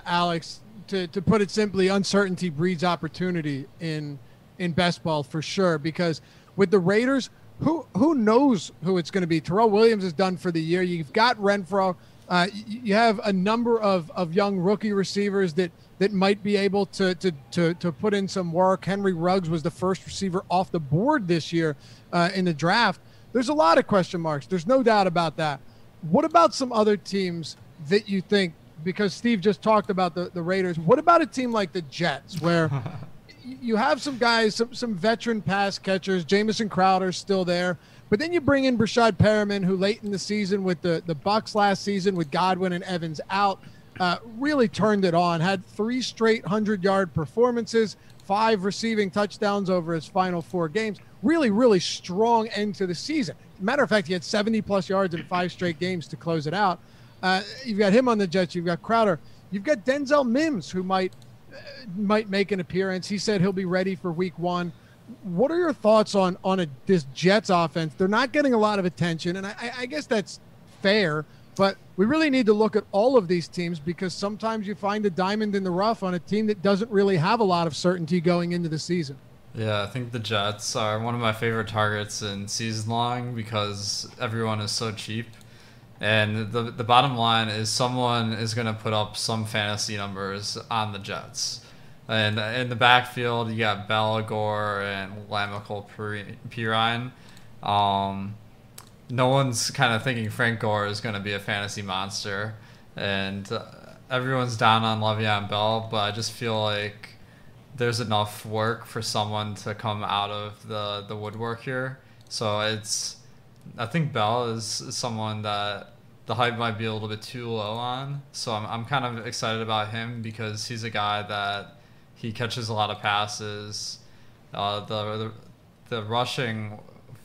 Alex. To, to put it simply, uncertainty breeds opportunity in in best ball for sure. Because with the Raiders, who who knows who it's going to be? Terrell Williams is done for the year. You've got Renfrow. uh, you have a number of, of young rookie receivers that, that might be able to, to, to, to put in some work. Henry Ruggs was the first receiver off the board this year uh, in the draft. There's a lot of question marks. There's no doubt about that. What about some other teams that you think, because Steve just talked about the, the Raiders, what about a team like the Jets where you have some guys, some, some veteran pass catchers, Jamison Crowder's still there but then you bring in Breshad Perriman, who late in the season with the, the Bucs last season with Godwin and Evans out, uh, really turned it on. Had three straight hundred yard performances, five receiving touchdowns over his final four games. Really, really strong end to the season. Matter of fact, he had 70 plus yards in five straight games to close it out. Uh, you've got him on the Jets. You've got Crowder. You've got Denzel Mims, who might uh, might make an appearance. He said he'll be ready for Week One what are your thoughts on on a, this Jets offense? They're not getting a lot of attention, and I, I guess that's fair. But we really need to look at all of these teams because sometimes you find a diamond in the rough on a team that doesn't really have a lot of certainty going into the season. Yeah, I think the Jets are one of my favorite targets in season long because everyone is so cheap. And the the bottom line is someone is going to put up some fantasy numbers on the Jets. And in the backfield, you got Bellagore and La'Mical Perine. Um, no one's kind of thinking Frank Gore is going to be a fantasy monster. And uh, everyone's down on Le'Veon Bell, but I just feel like there's enough work for someone to come out of the, the woodwork here. So it's, I think Bell is someone that the hype might be a little bit too low on. So I'm, I'm kind of excited about him because he's a guy that he catches a lot of passes. Uh, the, the, the rushing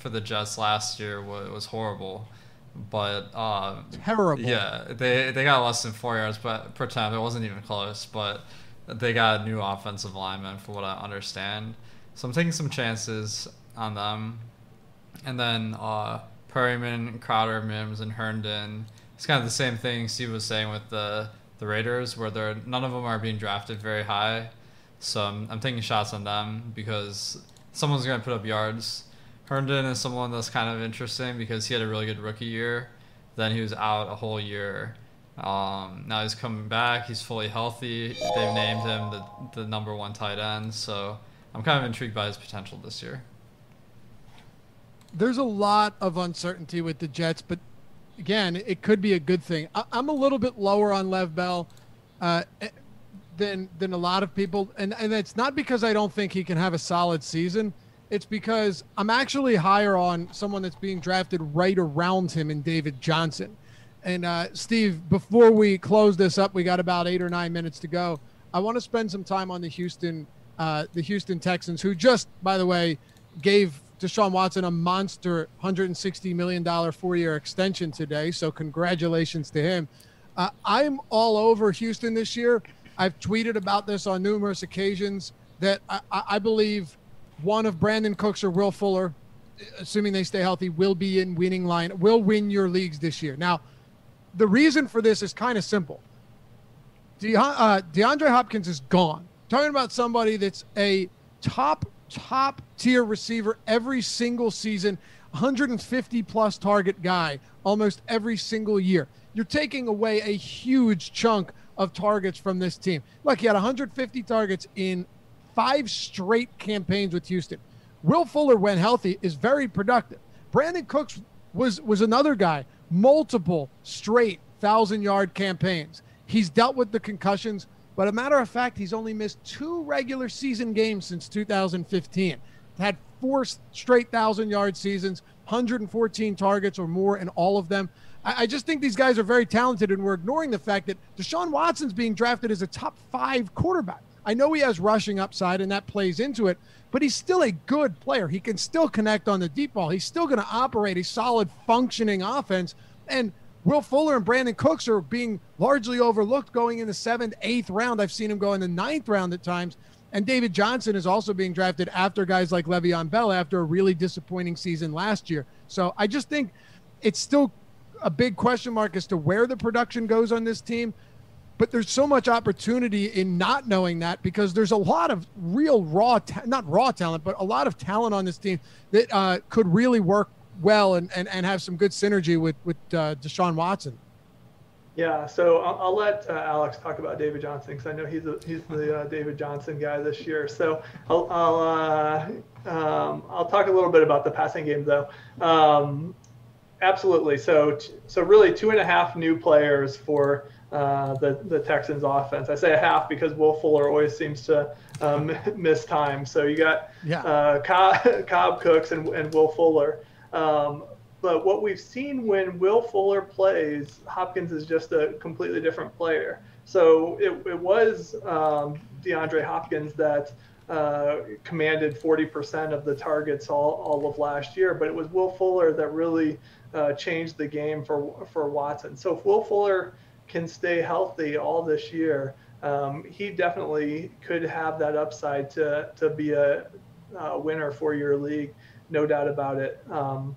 for the Jets last year was, was horrible. But uh, Terrible. Yeah, they they got less than four yards but per time. It wasn't even close. But they got a new offensive lineman, for what I understand. So I'm taking some chances on them. And then uh, Perriman, Crowder, Mims, and Herndon. It's kind of the same thing Steve was saying with the the Raiders, where they're none of them are being drafted very high. So I'm, I'm taking shots on them because someone's going to put up yards. Herndon is someone that's kind of interesting because he had a really good rookie year. Then he was out a whole year. Um, now he's coming back. He's fully healthy. They've named him the, the number one tight end. So I'm kind of intrigued by his potential this year. There's a lot of uncertainty with the Jets, but again, it could be a good thing. I, am a little bit lower on Lev Bell uh, eh, than than a lot of people, and and it's not because I don't think he can have a solid season. It's because I'm actually higher on someone that's being drafted right around him in David Johnson. And uh, Steve, before we close this up, we got about eight or nine minutes to go. I want to spend some time on the Houston, uh, the Houston Texans, who just, by the way, gave Deshaun Watson a monster $160 million four four-year extension today. So, congratulations to him. Uh, I'm all over Houston this year. I've tweeted about this on numerous occasions that I, I believe one of Brandin Cooks or Will Fuller, assuming they stay healthy, will be in winning line, will win your leagues this year. Now, the reason for this is kind of simple. De- uh, DeAndre Hopkins is gone. Talking about somebody that's a top top tier receiver every single season, 150 plus target guy almost every single year. You're taking away a huge chunk of targets from this team. Look, he had 150 targets in five straight campaigns with Houston. Will Fuller, when healthy, is very productive. Brandin Cooks was was another guy, multiple straight thousand yard campaigns. He's dealt with the concussions. But a matter of fact, he's only missed two regular season games since 2015. Had four straight thousand yard seasons, 114 targets or more in all of them. I, I just think these guys are very talented, and we're ignoring the fact that Deshaun Watson's being drafted as a top five quarterback. I know he has rushing upside, and that plays into it, but he's still a good player. He can still connect on the deep ball. He's still going to operate a solid, functioning offense. And Will Fuller and Brandin Cooks are being largely overlooked going in the seventh, eighth round. I've seen him go in the ninth round at times. And David Johnson is also being drafted after guys like Le'Veon Bell after a really disappointing season last year. So I just think it's still a big question mark as to where the production goes on this team. But there's so much opportunity in not knowing that because there's a lot of real raw, ta- not raw talent, but a lot of talent on this team that uh, could really work well and, and, and have some good synergy with with uh, Deshaun Watson. Yeah, so I'll, I'll let uh, Alex talk about David Johnson because I know he's a, he's the uh, David Johnson guy this year. So I'll I'll, uh, um, I'll talk a little bit about the passing game though. Um, absolutely. So so really two and a half new players for uh, the the Texans offense. I say a half because Will Fuller always seems to um, miss time. So you got yeah. uh, Cobb, Cobb Cooks and, and Will Fuller. Um, but what we've seen when Will Fuller plays, Hopkins is just a completely different player. So it, it was um, DeAndre Hopkins that uh, commanded 40% of the targets all, all of last year, but it was Will Fuller that really uh, changed the game for for Watson. So if Will Fuller can stay healthy all this year, um, he definitely could have that upside to to be a, a winner for your league no doubt about it. Um,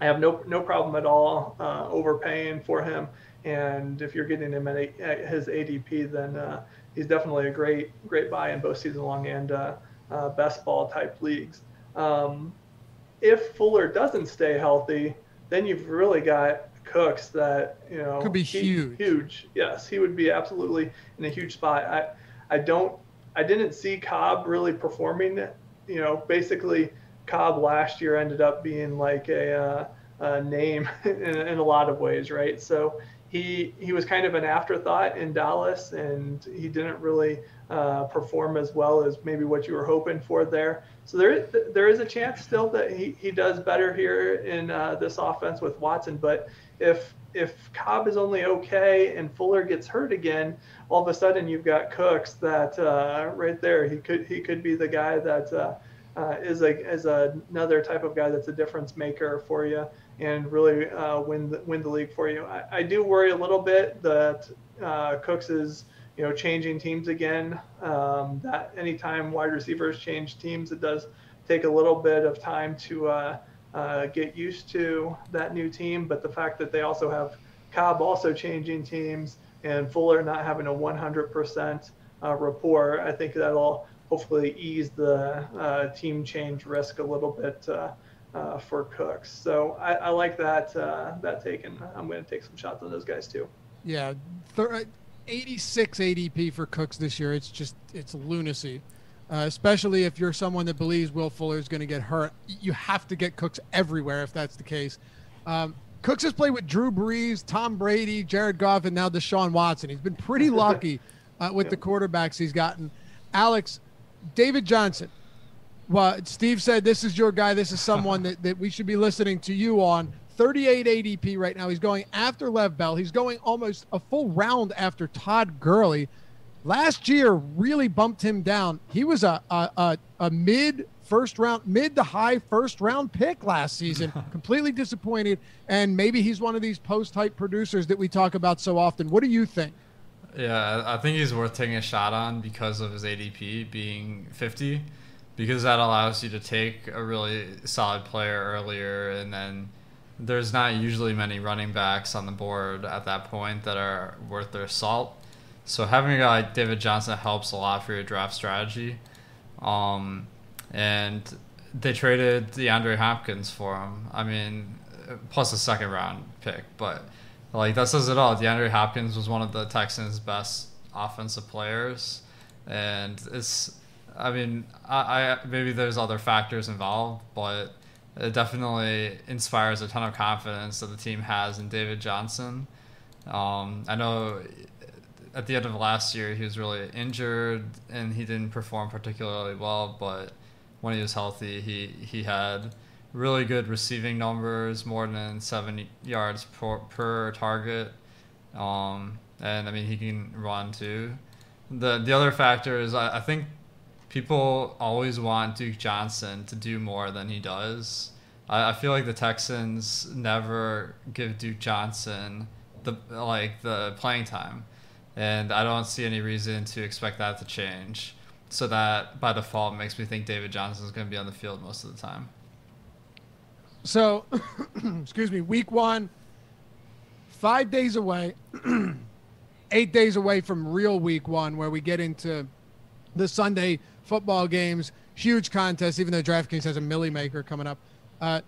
I have no no problem at all uh, overpaying for him, and if you're getting him at, a, at his ADP, then uh, he's definitely a great great buy in both season long and uh, uh best ball type leagues. Um, if Fuller doesn't stay healthy, then you've really got Cooks that you know could be huge. Huge, yes, he would be absolutely in a huge spot. I I don't I didn't see Cobb really performing. You know, basically Cobb last year ended up being like a, uh, a name in, in, a lot of ways, right? So he he was kind of an afterthought in Dallas, and he didn't really uh, perform as well as maybe what you were hoping for there. So there there is a chance still that he, he does better here in uh, this offense with Watson. But if if Cobb is only okay and Fuller gets hurt again, all of a sudden you've got Cooks that uh, right there he could he could be the guy that uh, uh, is a is another type of guy that's a difference maker for you and really uh, win the, win the league for you. I, I do worry a little bit that uh, Cooks is you know changing teams again. Um, that anytime wide receivers change teams, it does take a little bit of time to uh, uh, get used to that new team. But the fact that they also have Cobb also changing teams and Fuller not having a 100% uh, rapport, I think that'll hopefully ease the uh, team change risk a little bit uh, uh, for Cooks. So I, I like that uh, that take, and I'm going to take some shots on those guys too. Yeah, thir- 86 ADP for Cooks this year. It's just it's lunacy. Uh, especially if you're someone that believes Will Fuller is going to get hurt, you have to get Cooks everywhere if that's the case. Um, Cooks has played with Drew Brees, Tom Brady, Jared Goff, and now Deshaun Watson. He's been pretty lucky uh, with the quarterbacks he's gotten. Alex, David Johnson. Well, Steve said this is your guy. This is someone that, that we should be listening to you on. 38 ADP right now. He's going after Lev Bell. He's going almost a full round after Todd Gurley. Last year really bumped him down. He was a, a, a, a mid first round, mid to high first round pick last season. Completely disappointed. And maybe he's one of these post hype producers that we talk about so often. What do you think? Yeah, I think he's worth taking a shot on because of his ADP being 50, because that allows you to take a really solid player earlier, and then there's not usually many running backs on the board at that point that are worth their salt. So having a guy like David Johnson helps a lot for your draft strategy. Um, and they traded DeAndre Hopkins for him. I mean, plus a second round pick, but like that says it all. DeAndre Hopkins was one of the Texans' best offensive players, and it's. I mean, I, I maybe there's other factors involved, but it definitely inspires a ton of confidence that the team has in David Johnson. Um, I know at the end of last year he was really injured and he didn't perform particularly well, but when he was healthy, he he had really good receiving numbers, more than 70 yards per, per target. Um, and I mean, he can run too. The the other factor is I, I think people always want Duke Johnson to do more than he does. I, I feel like the Texans never give Duke Johnson the like the playing time, and I don't see any reason to expect that to change. So that by default makes me think David Johnson is going to be on the field most of the time. So, excuse me, week one, five days away, eight days away from real week one, where we get into the Sunday football games. Huge contest, even though DraftKings has a milli maker coming up. Uh,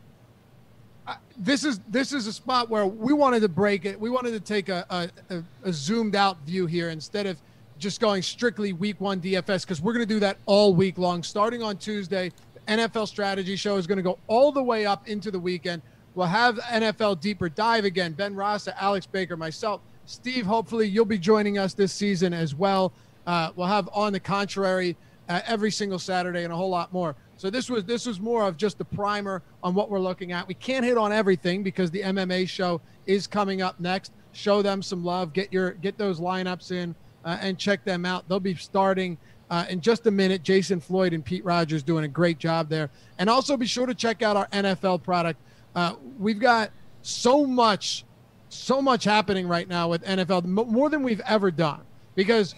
this is this is a spot where we wanted to break it. We wanted to take a, a, a zoomed out view here instead of just going strictly week one DFS because we're going to do that all week long, starting on Tuesday. NFL strategy show is going to go all the way up into the weekend. We'll have NFL deeper dive again. Ben Rasa, Alex Baker, myself, Steve. Hopefully, you'll be joining us this season as well. Uh, we'll have on the contrary uh, every single Saturday and a whole lot more. So this was this was more of just the primer on what we're looking at. We can't hit on everything because the MMA show is coming up next. Show them some love. Get your get those lineups in uh, and check them out. They'll be starting uh, in just a minute. Jason Floyd and Pete Rogers doing a great job there. And also be sure to check out our NFL product. Uh, we've got so much, so much happening right now with NFL, more than we've ever done because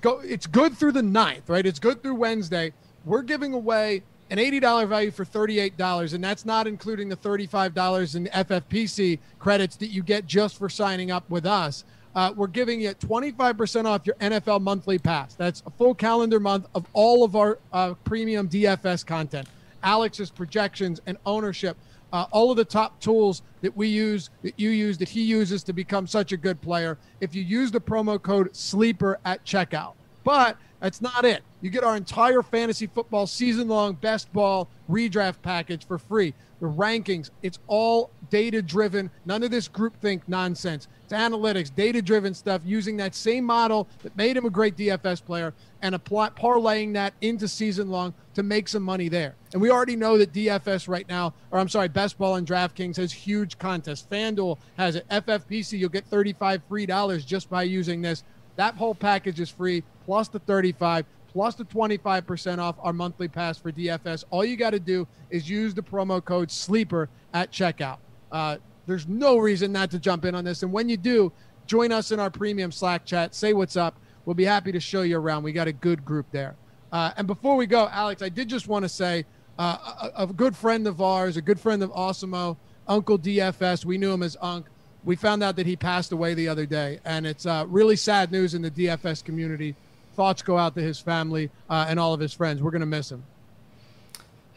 go, it's good through the ninth, right? It's good through Wednesday. We're giving away an $80 value for $38, and that's not including the $35 in FFPC credits that you get just for signing up with us. Uh, we're giving you 25% off your NFL monthly pass. That's a full calendar month of all of our uh, premium DFS content, Alex's projections and ownership, uh, all of the top tools that we use, that you use, that he uses to become such a good player. If you use the promo code SLEEPER at checkout. But that's not it. You get our entire fantasy football season long best ball redraft package for free. The rankings, it's all data driven, none of this groupthink nonsense. It's analytics, data driven stuff using that same model that made him a great DFS player and apply, parlaying that into season long to make some money there. And we already know that DFS right now, or I'm sorry, Best Ball and DraftKings has huge contests. FanDuel has it. FFPC, you'll get 35 free dollars just by using this. That whole package is free, plus the 35 plus the 25% off our monthly pass for DFS. All you got to do is use the promo code SLEEPER at checkout. Uh, there's no reason not to jump in on this. And when you do, join us in our premium Slack chat. Say what's up. We'll be happy to show you around. We got a good group there. Uh, and before we go, Alex, I did just want to say uh, a, a, good friend of ours, a good friend of Awesemo, Uncle DFS. We knew him as Unc. We found out that he passed away the other day, and it's uh, really sad news in the DFS community. Thoughts go out to his family uh, and all of his friends. We're gonna miss him.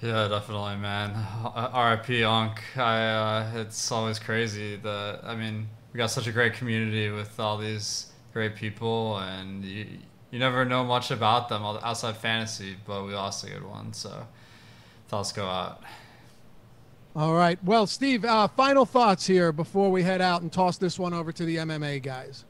Yeah, definitely, man. R.I.P. Unc. I, uh, it's always crazy that I mean we got such a great community with all these great people, and you, you never know much about them outside fantasy, but we lost a good one. So thoughts go out. All right. Well, Steve, uh, final thoughts here before we head out and toss this one over to the MMA guys.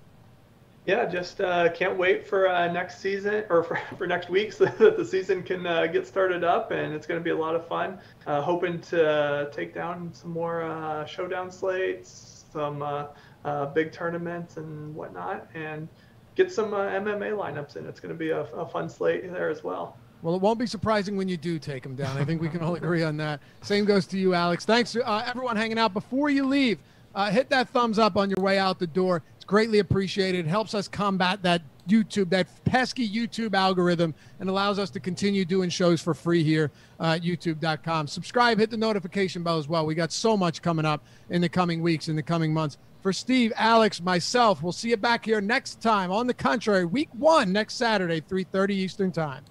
Yeah, just uh, can't wait for uh, next season or for, for next week so that the season can uh, get started up and it's going to be a lot of fun. Uh, hoping to take down some more uh, showdown slates, some uh, big tournaments and whatnot, and get some MMA lineups in. It's going to be a, a fun slate there as well. Well, it won't be surprising when you do take them down. I think we can all agree on that. Same goes to you, Alex. Thanks, uh, everyone, hanging out. Before you leave, uh, hit that thumbs up on your way out the door. Greatly appreciated. Helps us combat that YouTube, that pesky YouTube algorithm, and allows us to continue doing shows for free here uh, at YouTube.com. Subscribe, hit the notification bell as well. We got so much coming up in the coming weeks, in the coming months. For Steve, Alex, myself, we'll see you back here next time. On the contrary, week one next Saturday, 3:30 Eastern Time.